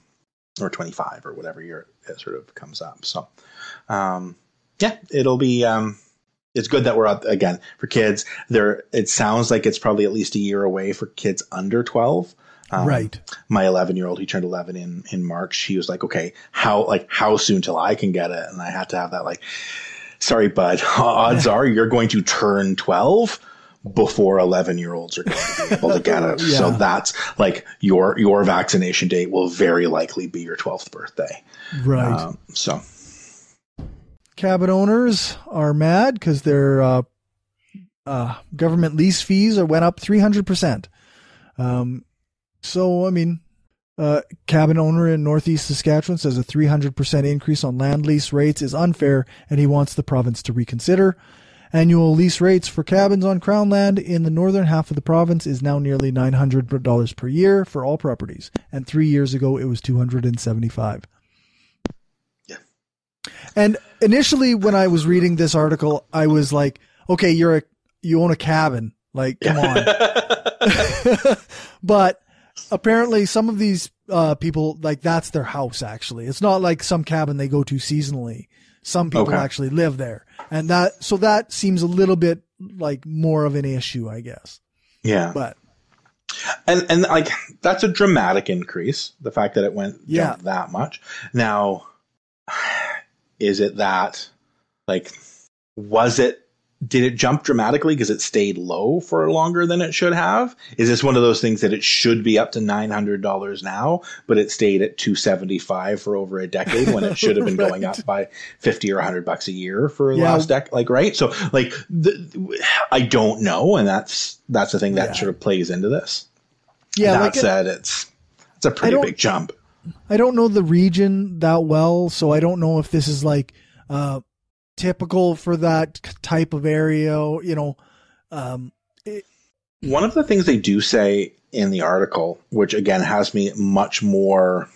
or twenty five or whatever year it sort of comes up. So, um, yeah, it'll be. Um, it's good that we're out again for kids. There, it sounds like it's probably at least a year away for kids under twelve. Um, right. my 11 year old he turned 11 in in march he was like okay how like how soon till i can get it and i had to have that like sorry bud odds are you're going to turn 12 before 11 year olds are going to be able to get it so that's like your your vaccination date will very likely be your 12th birthday Right. um, so cabin owners are mad because their uh, uh, government lease fees are went up 300%. Um, so, I mean, uh, cabin owner in Northeast Saskatchewan says a 300% increase on land lease rates is unfair and he wants the province to reconsider. Annual lease rates for cabins on Crown land in the northern half of the province is now nearly $900 per year for all properties. And three years ago, it was 275 Yeah. And initially, when I was reading this article, I was like, okay, you're a, you own a cabin. Like, come on. but apparently some of these uh, people like that's their house actually it's not like some cabin they go to seasonally some people Okay. actually live there and that so that seems a little bit like more of an issue i guess yeah but and and like that's a dramatic increase the fact that it went Yeah. that much now is it that like was it did it jump dramatically because it stayed low for longer than it should have is this one of those things that it should be up to $900 now but it stayed at 275 for over a decade when it should have been going up by 50 or 100 bucks a year for the Yeah. last deck like right so like the, i don't know and that's that's the thing that Yeah. sort of plays into this yeah that like said, it's it's a pretty big jump. I don't know the region that well so i don't know if this is like uh typical for that type of area you know um One of the things they do say in the article, which again has me much more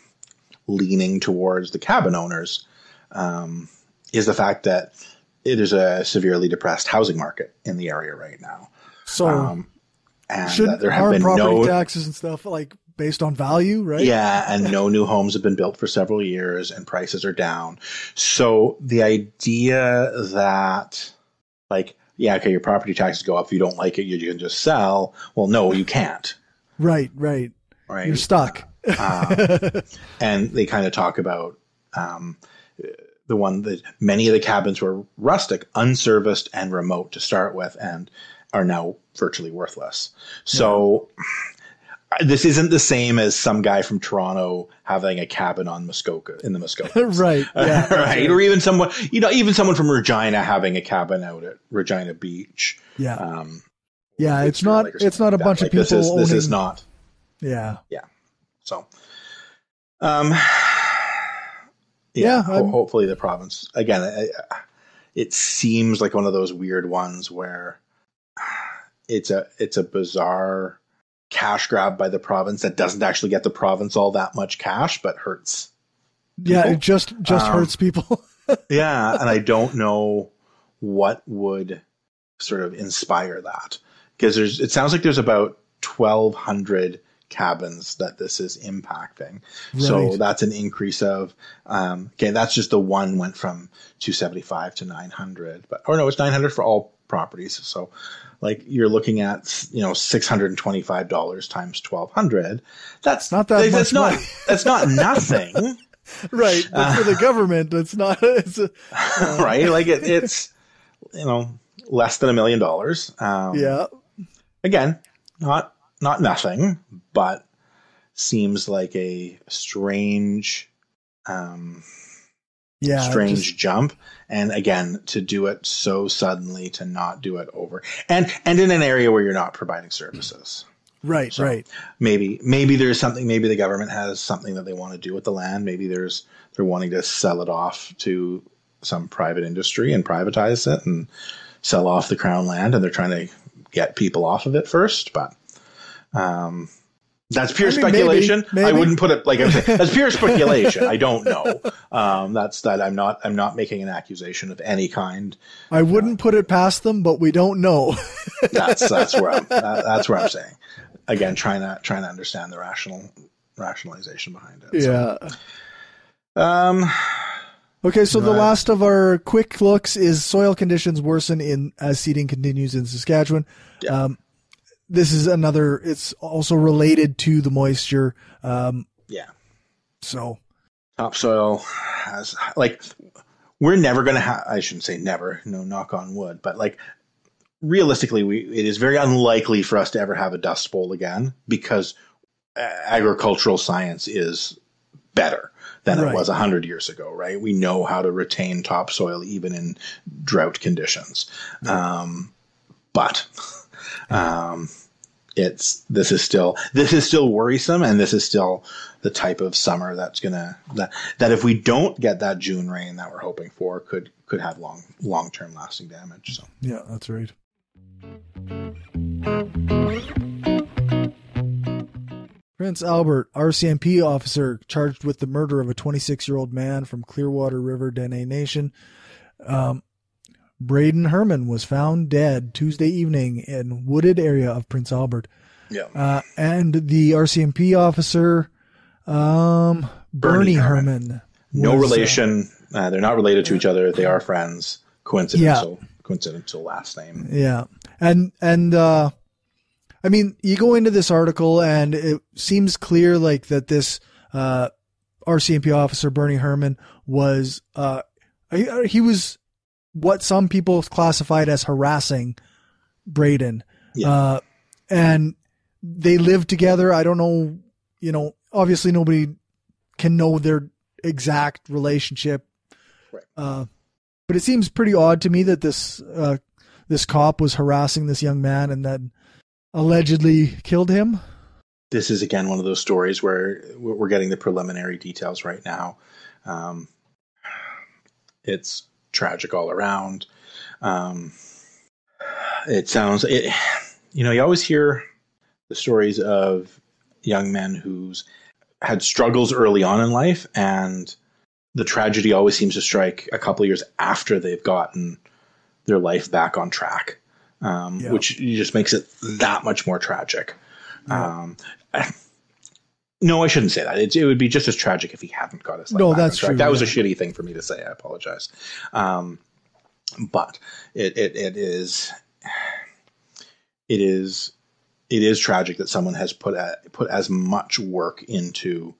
leaning towards the cabin owners, um, is the fact that it is a severely depressed housing market in the area right now, so um, and should that there have our been property no taxes and stuff like based on value right Yeah, and no new homes have been built for several years and prices are down. So the idea that like, yeah, okay, your property taxes go up. If you don't like it, you, can just sell. Well, no, you can't. Right, right. Right. You're stuck. Um, and they kind of talk about um, the one that many of the cabins were rustic, unserviced, and remote to start with, and are now virtually worthless. So this isn't the same as some guy from Toronto having a cabin on Muskoka in the Muskoka, right. Yeah. right? Or even someone, you know, even someone from Regina having a cabin out at Regina Beach. Yeah. Um, yeah. It's not. It's not a like bunch that. of Like, people This is, owning. this is not. Yeah. Yeah. So, um, Yeah, ho- hopefully the province again. I- I- It seems like one of those weird ones where it's a it's a bizarre cash grab by the province that doesn't actually get the province all that much cash, but hurts. Yeah. It just just Um, hurts people. Yeah, and I don't know what would sort of inspire that because there's it sounds like there's about 1200 cabins that this is impacting. So that's an increase of um okay, that's just the one went from 275 to 900, but or no, it's 900 for all properties. So like you're looking at you know $625 times 1200. That's Not that that's much not money. that's not nothing. right. But for the government, it's not. It's a, right? Like it, it's you know less than a million dollars. Um, yeah. Again, not not nothing, but seems like a strange, um, Yeah. strange just- jump. And again, to do it so suddenly, to not do it over, and and in an area where you're not providing services. right. So- right. Maybe maybe there's something. Maybe the government has something that they want to do with the land. Maybe there's they're wanting to sell it off to some private industry and privatize it and sell off the crown land, and they're trying to get people off of it first. But um, that's pure I mean, speculation. maybe, maybe. I wouldn't put it like I'm saying. That's pure speculation. I don't know. Um, that's that. I'm not. I'm not making an accusation of any kind. I wouldn't put it past them, but we don't know. That's that's where I'm. That, that's where I'm saying. Again, trying to trying to understand the rational rationalization behind it. So, yeah. um. Okay, so the last of our quick looks is soil conditions worsen in as seeding continues in Saskatchewan. Yeah. Um, this is another. It's also related to the moisture. Um, Yeah. so Topsoil has like we're never going to have. I shouldn't say never. No, knock on wood. But like realistically, we it is very unlikely for us to ever have a dust bowl again because uh, agricultural science is better than Right. it was 100 years ago, right? We know how to retain topsoil even in drought conditions. Um, but um, it's this is still this is still worrisome and this is still the type of summer that's gonna that that if we don't get that June rain that we're hoping for could could have long long term lasting damage. So yeah, that's right. Prince Albert, RCMP officer charged with the murder of a 26 year old man from Clearwater River, Dene Nation. Um, Braden Herman was found dead Tuesday evening in wooded area of Prince Albert. yeah, Uh, and the RCMP officer, um, Bernie, Bernie Herman. Herman. no was, uh, relation. Uh, they're not related to each other. They are friends. Coincidental coincidental last name. Yeah. And, and, uh, I mean, you go into this article and it seems clear like that this, uh, RCMP officer, Bernie Herman was, uh, he, he was what some people classified as harassing Braden. Yeah. Uh, and they lived together. I don't know, you know, obviously nobody can know their exact relationship. Right. Uh, but it seems pretty odd to me that this, uh, this cop was harassing this young man and then allegedly killed him. this is again one of those stories where we're getting the preliminary details right now. Um, it's tragic all around. Um, it sounds it. You know, you always hear the stories of young men who's had struggles early on in life, and the tragedy always seems to strike a couple years after they've gotten their life back on track, um, Yeah. which just makes it that much more tragic. Yeah. Um, no, I shouldn't say that. It, it would be just as tragic if he hadn't got his life No, that's track. true, That was a shitty thing for me to say. I apologize. Um, but it, it, it is it is it is tragic that someone has put a, put as much work into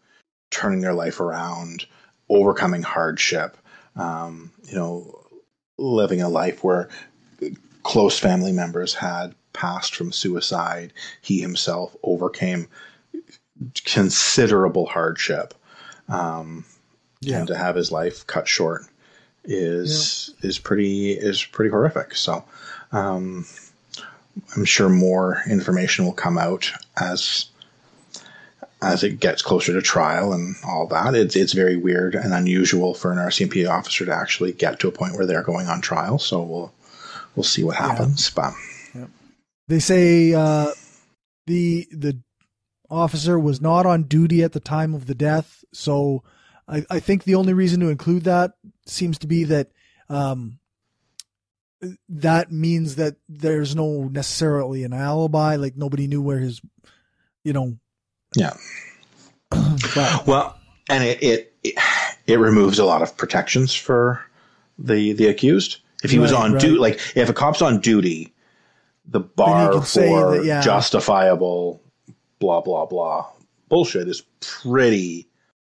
turning their life around, overcoming hardship, um, you know, living a life where close family members had passed from suicide. He himself overcame considerable hardship, um, Yeah. and to have his life cut short is is pretty is pretty horrific. So, um, I'm sure more information will come out as as it gets closer to trial and all that. It's it's very weird and unusual for an RCMP officer to actually get to a point where they're going on trial. So we'll we'll see what happens. But They say uh, the the officer was not on duty at the time of the death, so I, I think the only reason to include that seems to be that um, that means that there's no necessarily an alibi, like nobody knew where his, you know, yeah. but Well, and it, it it it removes a lot of protections for the the accused. If he was on right. duty, like if a cop's on duty, the bar for that, yeah. justifiable blah blah blah bullshit is pretty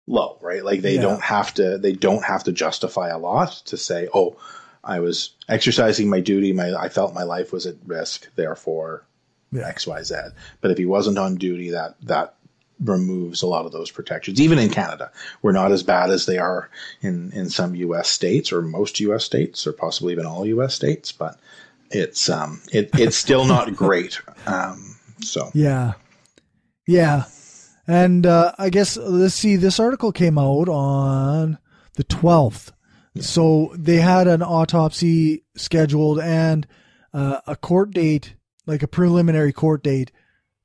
low, right? Like they Yeah. don't have to they don't have to justify a lot to say, "Oh, I was exercising my duty, my I felt my life was at risk, therefore Yeah. X Y Z." But if he wasn't on duty, that that removes a lot of those protections. Even in Canada, we're not as bad as they are in in some U.S. states or most U.S. states or possibly even all U.S. states, but it's um it it's still not great. Um, so Yeah. Yeah. And uh, I guess let's see, this article came out on the 12th. So they had an autopsy scheduled and uh, a court date, like a preliminary court date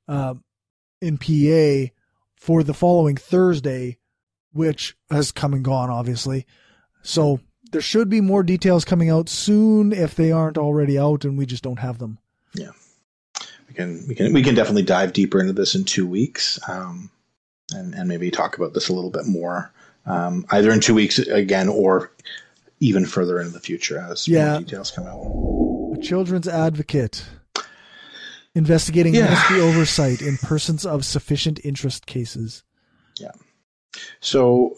uh, in PA for the following Thursday, which has come and gone, obviously. So there should be more details coming out soon if they aren't already out and we just don't have them. We can we can we can definitely dive deeper into this in two weeks, um, and and maybe talk about this a little bit more, um, either in two weeks again or even further into the future as Yeah. more details come out. A children's advocate investigating Yeah. ministry oversight in persons of sufficient interest cases. Yeah. So,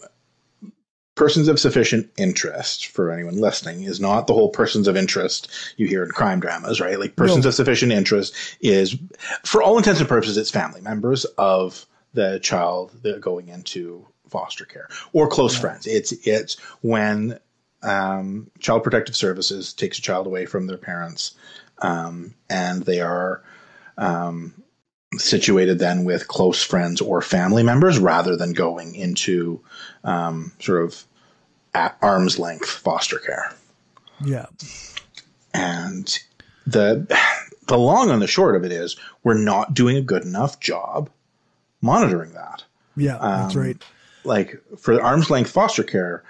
persons of sufficient interest for anyone listening is not the whole persons of interest you hear in crime dramas, right? Like persons No. of sufficient interest is, for all intents and purposes, it's family members of the child that are going into foster care or close friends. It's it's when um, Child Protective Services takes a child away from their parents, um, and they are um, situated then with close friends or family members rather than going into um, sort of at arm's length foster care. Yeah. And the the long and the short of it is we're not doing a good enough job monitoring that. Yeah, that's Um, right. Like for arm's length foster care,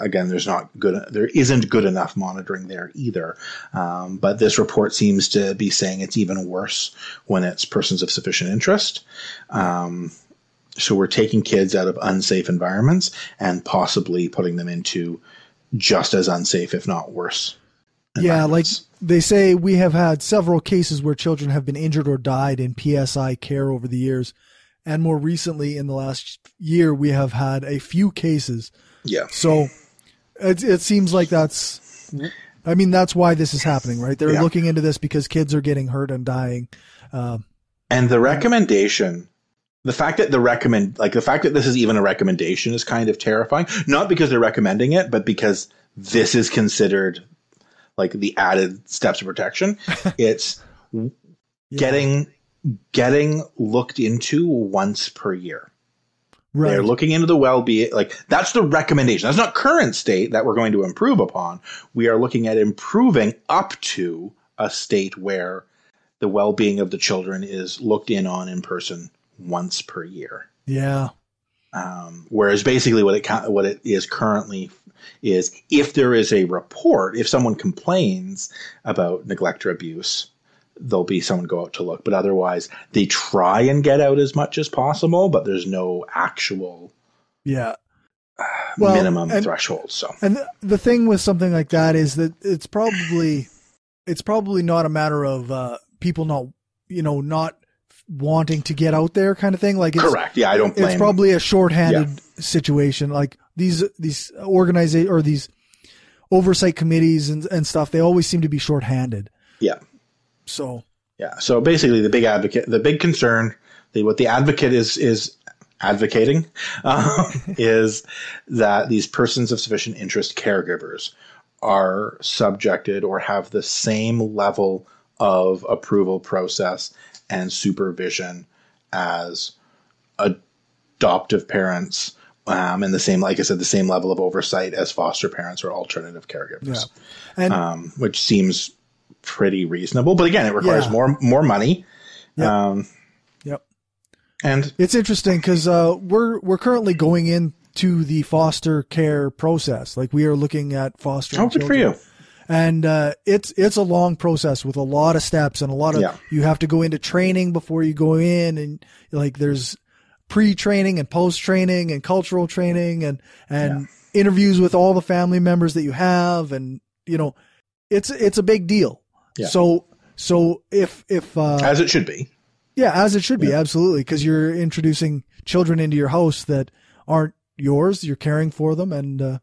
again, there's not good. There isn't good enough monitoring there either. Um, but this report seems to be saying it's even worse when it's persons of sufficient interest. Um, so we're taking kids out of unsafe environments and possibly putting them into just as unsafe, if not worse. Yeah, like they say, we have had several cases where children have been injured or died in PSI care over the years. And more recently, in the last year, we have had a few cases. yeah, So it, it seems like that's, I mean, that's why this is happening, right? They're Yeah. looking into this because kids are getting hurt and dying. Um, And the recommendation, the fact that the recommend, like the fact that this is even a recommendation is kind of terrifying. Not because they're recommending it, but because this is considered like the added steps of protection. it's yeah. getting getting looked into once per year. right. They're looking into the well-being. Like that's the recommendation. That's not current state that we're going to improve upon. We are looking at improving up to a state where the well-being of the children is looked in on in person once per year. yeah. Um, whereas basically what it what it is currently is if there is a report, if someone complains about neglect or abuse, there'll be someone go out to look. But otherwise, they try and get out as much as possible, but there's no actual Yeah. Well, minimum and- threshold. So And the, the thing with something like that is that it's probably it's probably not a matter of uh, people not you know not wanting to get out there kind of thing. Like it's, correct. Yeah, I don't blame. It's probably a shorthanded situation. Like these these organization or these oversight committees and and stuff. They always seem to be shorthanded. Yeah. So Yeah. So basically, the big advocate, the big concern, the, what the advocate is is advocating uh, is that these persons of sufficient interest caregivers are subjected or have the same level of approval process and supervision as adoptive parents um, and the same like i said the same level of oversight as foster parents or alternative caregivers and um, which seems pretty reasonable. But again, it requires Yeah. more more money. Yep. Um, Yep. And It's interesting because uh, we're we're currently going into the foster care process. Like we are looking at foster. oh, good for you. And uh, it's it's a long process with a lot of steps and a lot of Yeah. you have to go into training before you go in, and like there's pre-training and post-training and cultural training and and interviews with all the family members that you have, and you know it's it's a big deal. Yeah. So so if if uh, As it should be. yeah, as it should be, absolutely, because you're introducing children into your house that aren't yours. You're caring for them, and uh,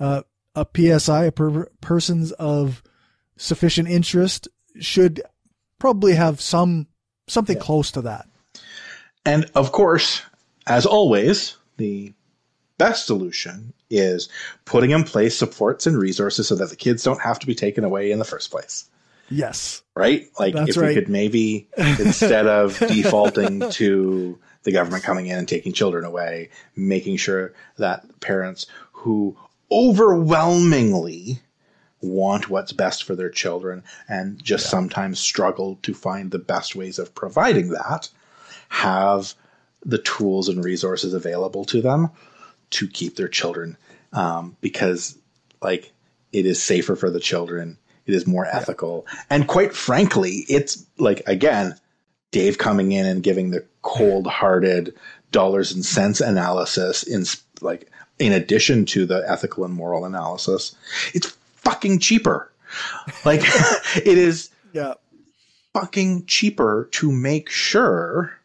uh, a PSI, a per- persons of sufficient interest, should probably have some something close to that. And of course, as always, the best solution is putting in place supports and resources so that the kids don't have to be taken away in the first place. Yes, Right? Like That's if right. we could maybe instead of defaulting to the government coming in and taking children away, making sure that parents who overwhelmingly want what's best for their children and just sometimes struggle to find the best ways of providing that have the tools and resources available to them to keep their children um, because like it is safer for the children it is more ethical and quite frankly it's like again dave coming in and giving the cold-hearted dollars and cents analysis in like in addition to the ethical and moral analysis it's fucking cheaper like it is yeah, fucking cheaper to make sure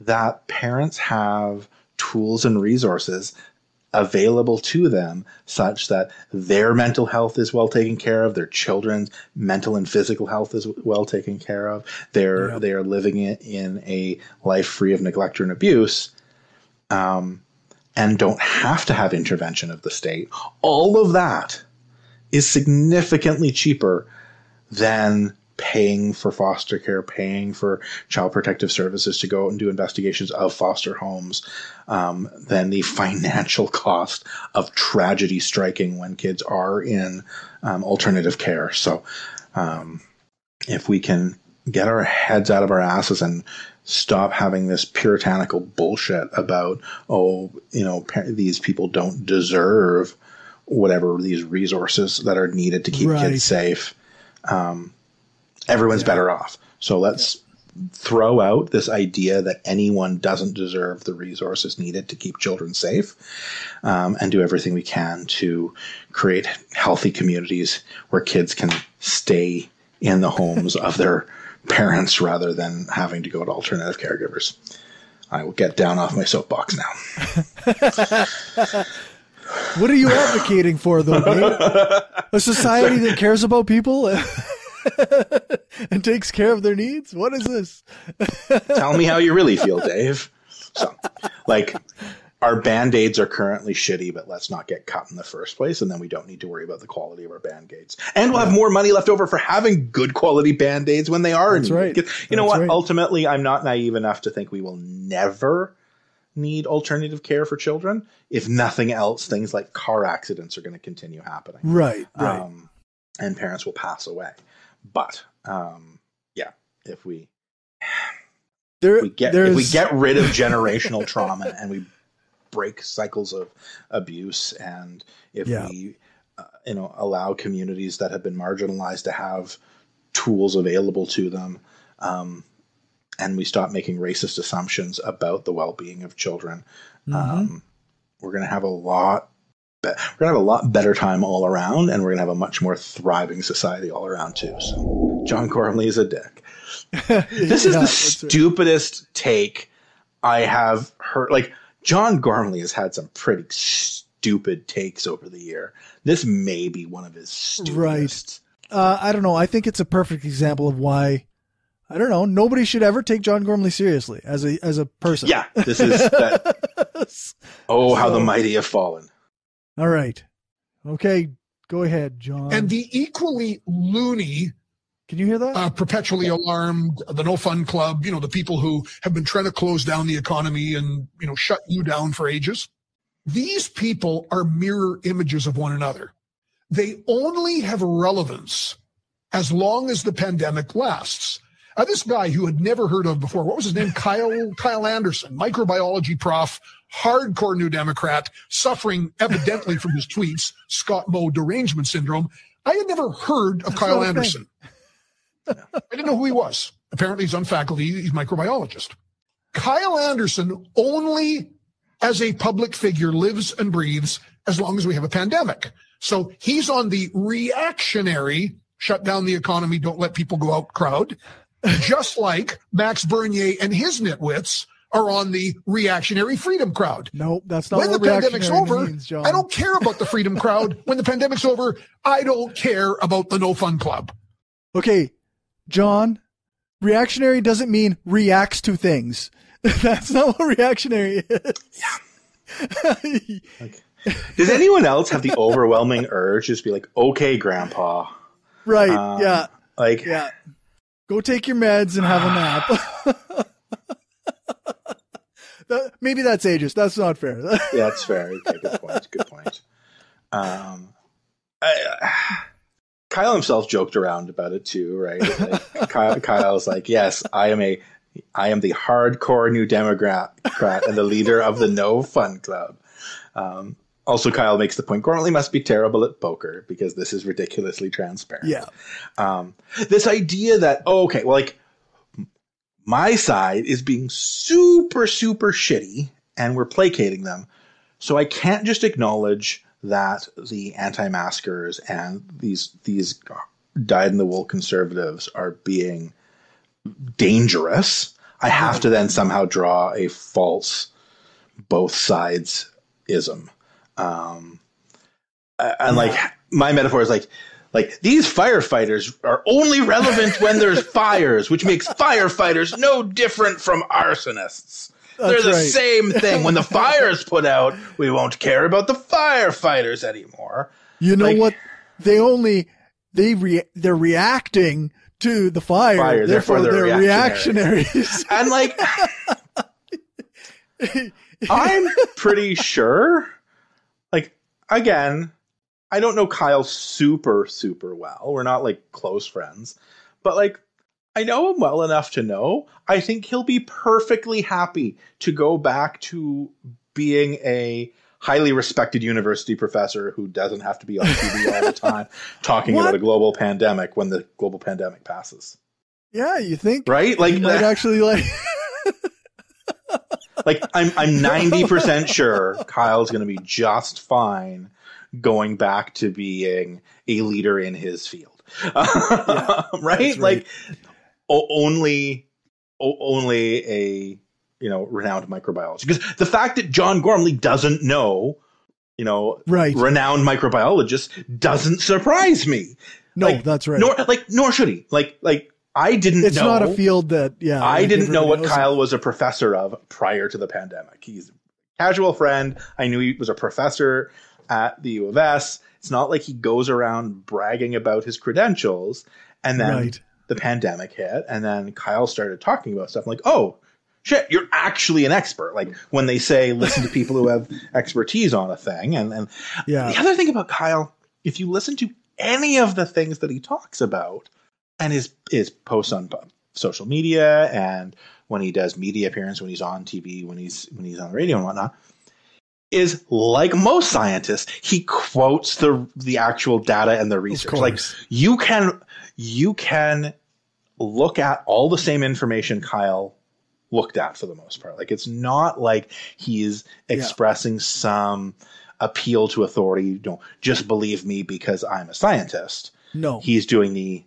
that parents have tools and resources available to them such that their mental health is well taken care of their children's mental and physical health is well taken care of they're Yeah. they are living in, in a life free of neglect and abuse um, and don't have to have intervention of the state all of that is significantly cheaper than paying for foster care, paying for child protective services to go out and do investigations of foster homes, um, than the financial cost of tragedy striking when kids are in um, alternative care. So, um, if we can get our heads out of our asses and stop having this puritanical bullshit about, oh, you know, these people don't deserve whatever these resources that are needed to keep Right. kids safe. Um, everyone's better off. So let's throw out this idea that anyone doesn't deserve the resources needed to keep children safe um, and do everything we can to create healthy communities where kids can stay in the homes of their parents rather than having to go to alternative caregivers. I will get down off my soapbox now. what are you advocating for, though? A society that cares about people and takes care of their needs. What is this? Tell me how you really feel, Dave. So, like, our band aids are currently shitty, but let's not get cut in the first place, and then we don't need to worry about the quality of our band aids. And we'll have more money left over for having good quality band aids when they are. That's needed. right. You know what? right. Ultimately, I'm not naive enough to think we will never need alternative care for children. If nothing else, things like car accidents are going to continue happening Right, right. um, and parents will pass away. But um, yeah, if we there, we get if we get rid of generational trauma and we break cycles of abuse and if Yeah. we uh, you know allow communities that have been marginalized to have tools available to them um, and we stop making racist assumptions about the well-being of children Mm-hmm. um, we're going to have a lot. Be- we're going to have a lot better time all around, and we're going to have a much more thriving society all around too. So, John Gormley is a dick. This is Yeah, the that's right. stupidest take I have heard. Like John Gormley has had some pretty stupid takes over the year. This may be one of his stupidest. Uh, I don't know. I think it's a perfect example of why. I don't know. Nobody should ever take John Gormley seriously as a as a person. Yeah, this is that. Oh, how the mighty have fallen. All right. Okay. Go ahead, John. And the equally loony, Can you hear that? uh, perpetually alarmed, the No Fun Club, you know, the people who have been trying to close down the economy and, you know, shut you down for ages. These people are mirror images of one another. They only have relevance as long as the pandemic lasts. Uh, this guy who had never heard of before, what was his name? Kyle, Kyle Anderson, microbiology prof, hardcore New Democrat, suffering evidently from his tweets, Scott Moe derangement syndrome. I had never heard of That's Kyle Anderson. thing. I didn't know who he was. Apparently, he's on faculty. He's a microbiologist. Kyle Anderson only as a public figure lives and breathes as long as we have a pandemic. So he's on the reactionary shut down the economy, don't let people go out crowd, just like Max Bernier and his nitwits are on the reactionary freedom crowd. nope, that's not When the pandemic's over, means. I don't care about the freedom crowd. When the pandemic's over, I don't care about the no fun club. Okay, John. Reactionary doesn't mean reacts to things. That's not what reactionary is. Like, does anyone else have the overwhelming urge to just be like, "Okay, Grandpa"? right. Um, yeah. Like, Yeah. Go take your meds and have a nap. That- maybe that's ageist. That's not fair. yeah, that's fair. Okay, good point. Good point. Um, Kyle himself joked around about it too, right? Like, Kyle, Kyle's like, "Yes, I am a, I am the hardcore new Democrat and the leader of the No Fun Club." Um, also, Kyle makes the point: Gormley must be terrible at poker because this is ridiculously transparent. yeah. um, this idea that oh, okay, well, like my side is being super super shitty, and we're placating them, so I can't just acknowledge that the anti-maskers and these these dyed in the wool conservatives are being dangerous. I have to then somehow draw a false both sides ism. Um, and like my metaphor is like like these firefighters are only relevant when there's fires, which makes firefighters no different from arsonists. They're the right. same thing. When the fire's put out, we won't care about the firefighters anymore. You know Like- what? They only they re, they're reacting to the fire. Fire, therefore, therefore they're, they're reactionaries. And like I'm pretty sure. Like again, I don't know Kyle super super well. We're not like close friends, but like I know him well enough to know. I think he'll be perfectly happy to go back to being a highly respected university professor who doesn't have to be on TV all the time talking What? about a global pandemic when the global pandemic passes. yeah, you think? Right? Like might uh, actually like. like I'm I'm 90% sure Kyle's going to be just fine going back to being a leader in his field. right? right. Like o- only o- only a you know renowned microbiologist because the fact that John Gormley doesn't know you know Right. renowned microbiologist doesn't surprise me. No, Like, that's right. Nor like nor should he. Like like I didn't it's know not a field that. Yeah, I like didn't know what. Kyle was a professor of prior to the pandemic. He's a casual friend. I knew he was a professor at the U of S. It's not like he goes around bragging about his credentials. And then Right. The pandemic hit, and then Kyle started talking about stuff I'm like, oh, shit, you're actually an expert. Like when they say listen to people who have expertise on a thing. And, and Yeah. the other thing about Kyle, if you listen to any of the things that he talks about and his his posts on social media and when he does media appearance, when he's on TV, when he's when he's on the radio and whatnot, is like most scientists, he quotes the the actual data and the research. Like you can you can look at all the same information Kyle looked at for the most part. Like it's not like he's expressing yeah. some appeal to authority. You don't just believe me because I'm a scientist. No. He's doing the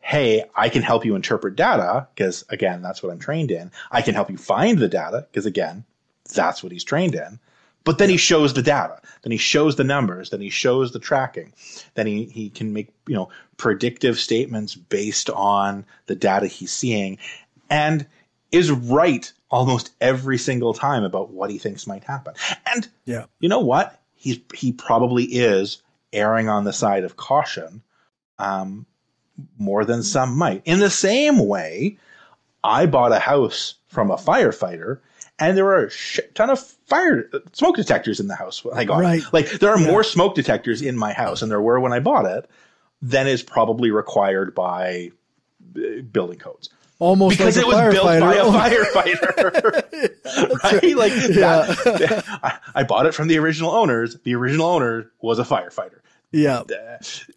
hey, I can help you interpret data because again, that's what I'm trained in. I can help you find the data because again, that's what he's trained in. But then he shows the data, then he shows the numbers, then he shows the tracking, then he, he can make, you know, predictive statements based on the data he's seeing and is right almost every single time about what he thinks might happen. And yeah. you know what? He's he probably is erring on the side of caution um, more than some might. In the same way, I bought a house from a firefighter and there were a shit ton of fire smoke detectors in the house when I got right. it. Like there are yeah. more smoke detectors in my house than there were when I bought it than is probably required by uh, building codes. Almost because like it was built by a firefighter, right? Like yeah. that, I, I, bought it from the original owners. The original owner was a firefighter. Yeah.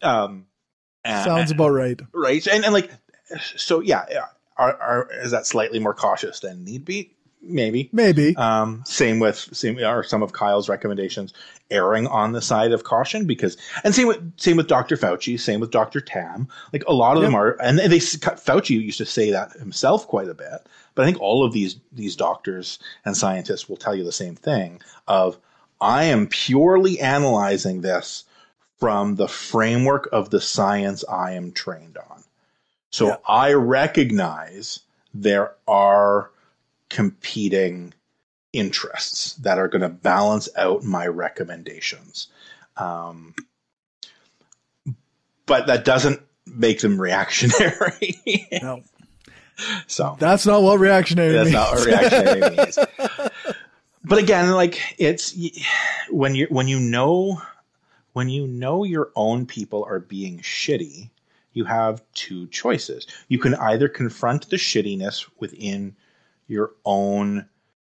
Um, Sounds about right. Right, and and like, so yeah, are, are is that slightly more cautious than need be? Maybe. Maybe. Um, same with same are some of kyle's recommendations erring on the side of caution? Because and same with same with dr fauci same with dr tam. Like a lot of them are and they fauci used to say that himself quite a bit but i think all of these these doctors and scientists will tell you the same thing of i am purely analyzing this from the framework of the science i am trained on. So i recognize there are competing interests that are going to balance out my recommendations. Um, but that doesn't make them reactionary. no. So that's not what reactionary that's means. not what reactionary means. But again, like it's when you when you know when you know your own people are being shitty, you have two choices. You can either confront the shittiness within your own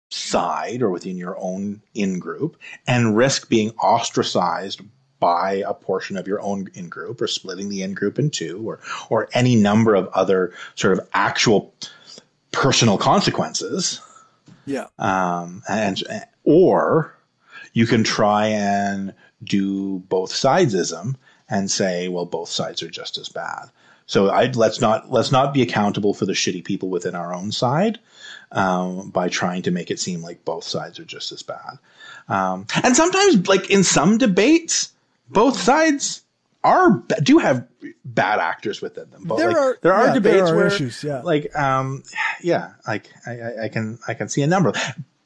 side or within your own in group and risk being ostracized by a portion of your own in group or splitting the in group in two or or any number of other sort of actual personal consequences. Yeah. Um and or you can try and do both sidesism and say well both sides are just as bad so I let's not let's not be accountable for the shitty people within our own side um, by trying to make it seem like both sides are just as bad. Um, and sometimes, like in some debates, both sides are do have bad actors within them. But there like, are there are yeah, debates there are where, issues, yeah. like, um, yeah, like I, I can I can see a number,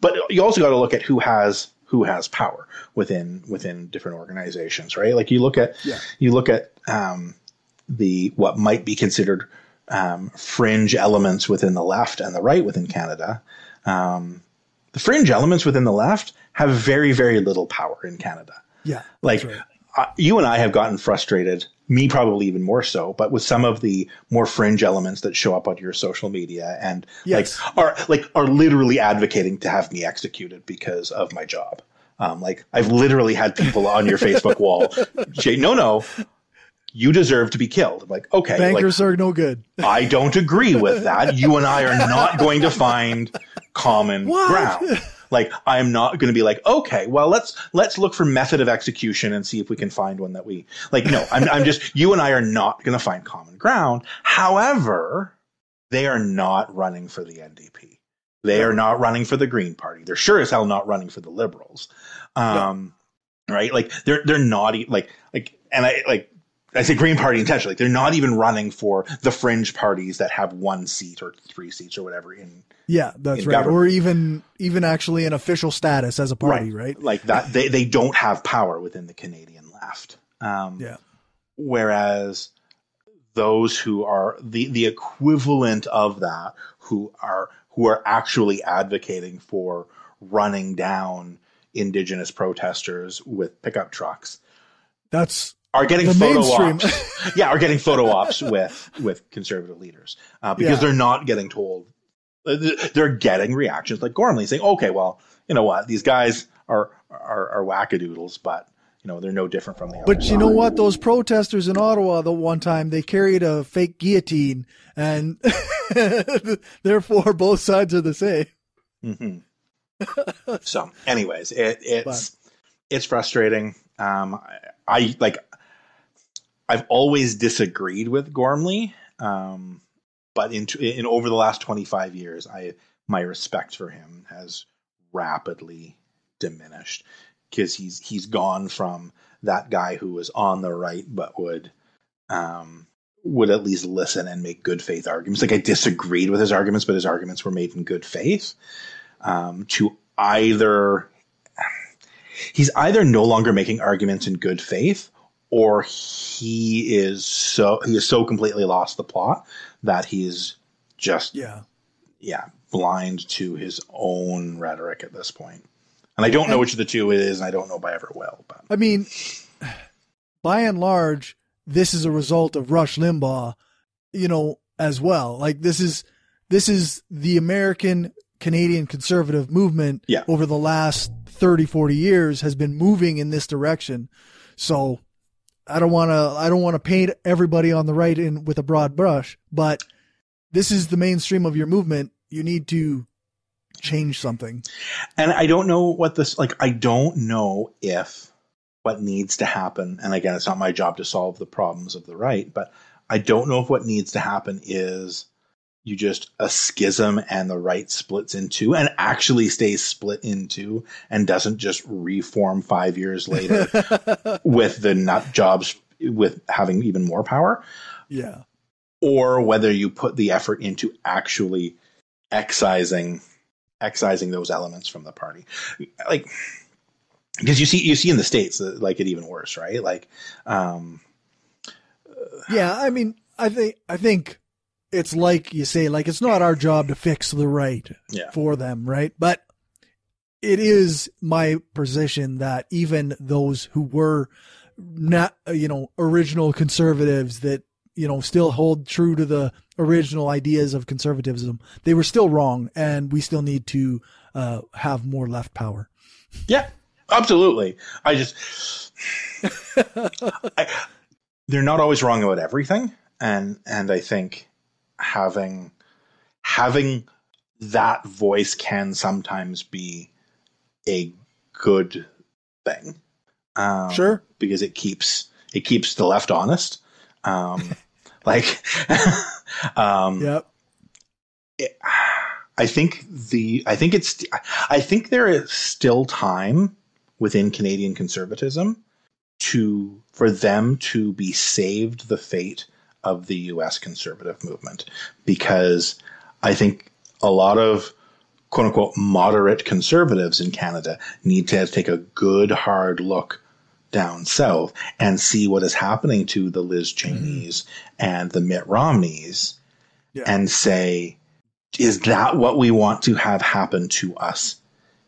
but you also got to look at who has who has power within within different organizations, right? Like you look at yeah. you look at um, the what might be considered um, fringe elements within the left and the right within Canada. Um, the fringe elements within the left have very, very little power in Canada. Yeah. Like right. uh, you and I have gotten frustrated, me probably even more so, but with some of the more fringe elements that show up on your social media and yes. like are like are literally advocating to have me executed because of my job. Um, like I've literally had people on your Facebook wall say, no, no, you deserve to be killed. I'm like, okay, bankers like, are no good. I don't agree with that. You and I are not going to find common what? ground. Like, I am not going to be like, okay, well, let's let's look for method of execution and see if we can find one that we like. No, I'm I'm just you and I are not going to find common ground. However, they are not running for the NDP. They are not running for the Green Party. They're sure as hell not running for the Liberals. Um, no. right? Like they're they're naughty. like like and I like I say Green Party intentionally. They're not even running for the fringe parties that have one seat or three seats or whatever in. Yeah, that's in right. Government. Or even even actually an official status as a party, right? right? Like that, they they don't have power within the Canadian left. Um, yeah. Whereas those who are the the equivalent of that, who are who are actually advocating for running down indigenous protesters with pickup trucks. That's are getting the photo mainstream. ops. yeah, are getting photo ops with with conservative leaders uh, because yeah. they're not getting told. Uh, they're getting reactions like Gormley saying, "Okay, well, you know what? These guys are are, are wackadoodles, but you know they're no different from the other But you know what? Those protesters in Ottawa, the one time they carried a fake guillotine, and therefore both sides are the same. hmm so, anyways, it, it's it's frustrating. Um, I, I like. I've always disagreed with Gormley, um, but in in over the last twenty five years, I my respect for him has rapidly diminished because he's he's gone from that guy who was on the right but would um, would at least listen and make good faith arguments. Like I disagreed with his arguments, but his arguments were made in good faith um, to either he's either no longer making arguments in good faith or he is so he is so completely lost the plot that he's just Yeah. yeah blind to his own rhetoric at this point. and i don't know which of the two it is and i don't know if i ever will but I mean, by and large, this is a result of Rush Limbaugh, you know, as well. Like this is this is the American Canadian conservative movement Yeah. over the last 30 40 years has been moving in this direction. So I don't want to I don't want to paint everybody on the right in with a broad brush, but this is the mainstream of your movement. You need to change something. and i don't know what this like i don't know if what needs to happen and again it's not my job to solve the problems of the right but i don't know if what needs to happen is you just a schism and the right splits in two and actually stays split in two and doesn't just reform five years later with the nut jobs with having even more power. Yeah. or whether you put the effort into actually excising excising those elements from the party. Like because you see you see in the states that, like it even worse right? Like um Yeah, I mean, I think I think it's like you say, like it's not our job to fix the right Yeah. for them, right? But it is my position that even those who were not, you know, original conservatives that you know still hold true to the original ideas of conservatism, they were still wrong, and we still need to uh, have more left power. yeah absolutely i just I, they're not always wrong about everything and and i think having having that voice can sometimes be a good thing um, Sure. because it keeps it keeps the left honest um like um Yep. it- I think the I think it's I think there is still time within Canadian conservatism to for them to be saved the fate of the US conservative movement because I think a lot of quote unquote moderate conservatives in Canada need to take a good hard look down south and see what is happening to the Liz mm-hmm. Cheneys and the Mitt Romneys Yeah. and say, is that what we want to have happen to us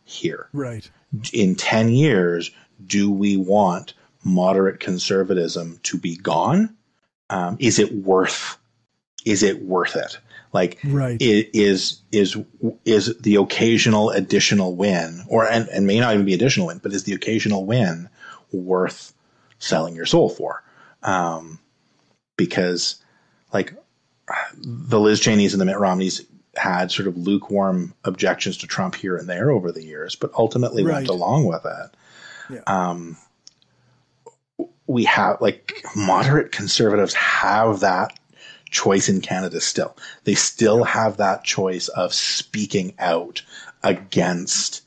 here? Right. In 10 years, do we want moderate conservatism to be gone? Um, is it worth, is it worth it? Like, Right. is is is the occasional additional win, or and, and may not even be additional win, but is the occasional win worth selling your soul for? Um, because like the Liz Cheneys and the Mitt Romneys had sort of lukewarm objections to Trump here and there over the years, but ultimately went along with it. Yeah. Um, we have like moderate conservatives have that choice in Canada still. They still have that choice of speaking out against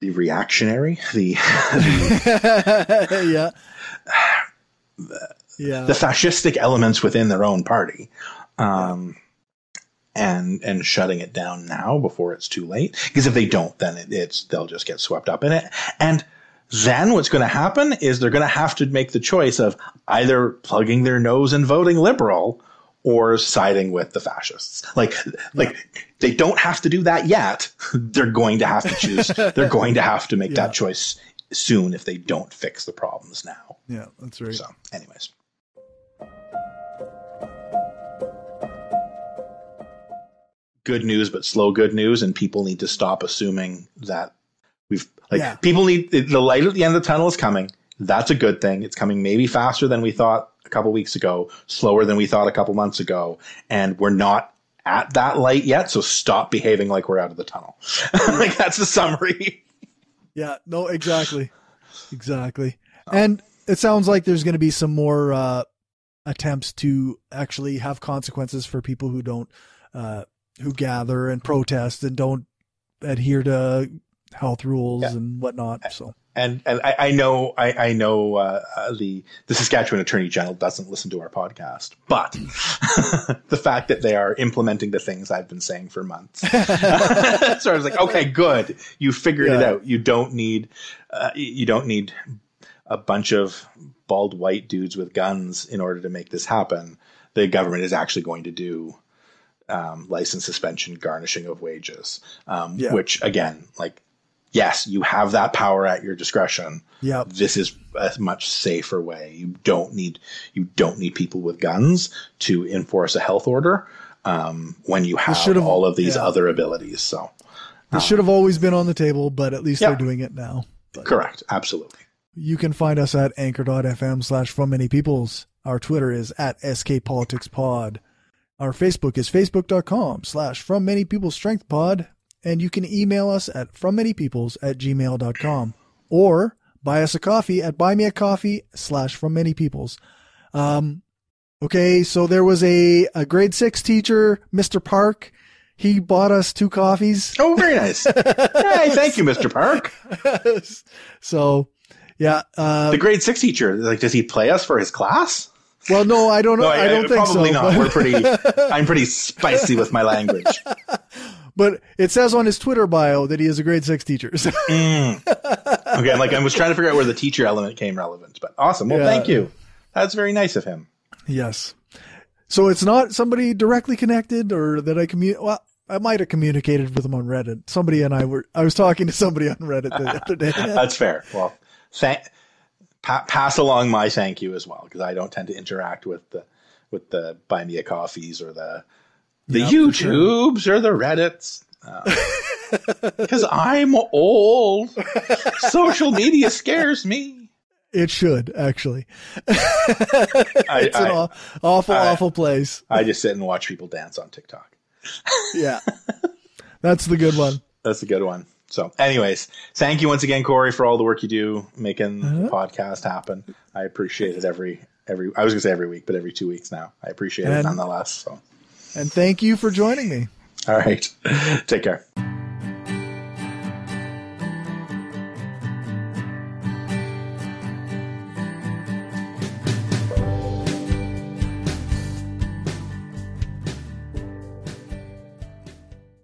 the reactionary, the yeah. Yeah. the fascistic elements within their own party. Um, and and shutting it down now before it's too late. Because if they don't, then it, it's they'll just get swept up in it. And then what's going to happen is they're going to have to make the choice of either plugging their nose and voting liberal or siding with the fascists. Like like they don't have to do that yet. they're going to have to choose. they're going to have to make Yeah. that choice soon if they don't fix the problems now. yeah, that's right. So, anyways. Good news, but slow good news, and people need to stop assuming that like Yeah. people need the light at the end of the tunnel is coming. That's a good thing. It's coming maybe faster than we thought a couple weeks ago, slower than we thought a couple months ago, and we're not at that light yet. So stop behaving like we're out of the tunnel. like that's the summary. Yeah, no, exactly. Exactly. And it sounds like there's going to be some more uh, attempts to actually have consequences for people who don't, uh, who gather and protest and don't adhere to health rules yeah. and whatnot. So and and I, I know I, I know uh, uh, the the Saskatchewan Attorney General doesn't listen to our podcast, but the fact that they are implementing the things I've been saying for months, so I was like, okay, good, you figured yeah. it out. You don't need uh, you don't need a bunch of bald white dudes with guns in order to make this happen. The government is actually going to do um, license suspension, garnishing of wages, um, yeah. which again, like yes, you have that power at your discretion. Yeah. This is a much safer way. You don't need you don't need people with guns to enforce a health order um, when you have all of these yeah. other abilities. So this um, should have always been on the table, but at least yeah. they're doing it now. But correct. Absolutely. You can find us at anchor.fm slash from many peoples. Our Twitter is at skpoliticspod. Our Facebook is facebook.com slash from many people strength pod and you can email us at frommanypeoples at gmail.com or buy us a coffee at buymeacoffee slash from many peoples. Um, okay, so there was a, a grade six teacher, Mr. Park. He bought us two coffees. Oh, very nice. hey, thank you, Mr. Park. so, yeah. Uh, the grade six teacher, like, does he play us for his class? Well, no, I don't know. No, I, I, don't I, think probably so. Probably not. We're pretty. I'm pretty spicy with my language. But it says on his Twitter bio that he is a grade six teacher. mm. Okay, like I was trying to figure out where the teacher element came relevant, but awesome. Well, yeah. thank you. That's very nice of him. Yes. So it's not somebody directly connected or that I commu well, I might have communicated with him on Reddit. Somebody and I were I was talking to somebody on Reddit the other day. That's fair. Well, thank pa- pass along my thank you as well because I don't tend to interact with the with the buy me a coffees or the the yep, YouTubes sure. or the Reddits. Because uh, I'm old. Social media scares me. It should actually. it's I, an awful, I, awful place. I just sit and watch people dance on TikTok. yeah, that's the good one. That's a good one. So, anyways, thank you once again, Corey, for all the work you do making uh-huh. the podcast happen. I appreciate it every every. I was gonna say every week, but every two weeks now. I appreciate and, it nonetheless. So. And thank you for joining me. All right. Take care.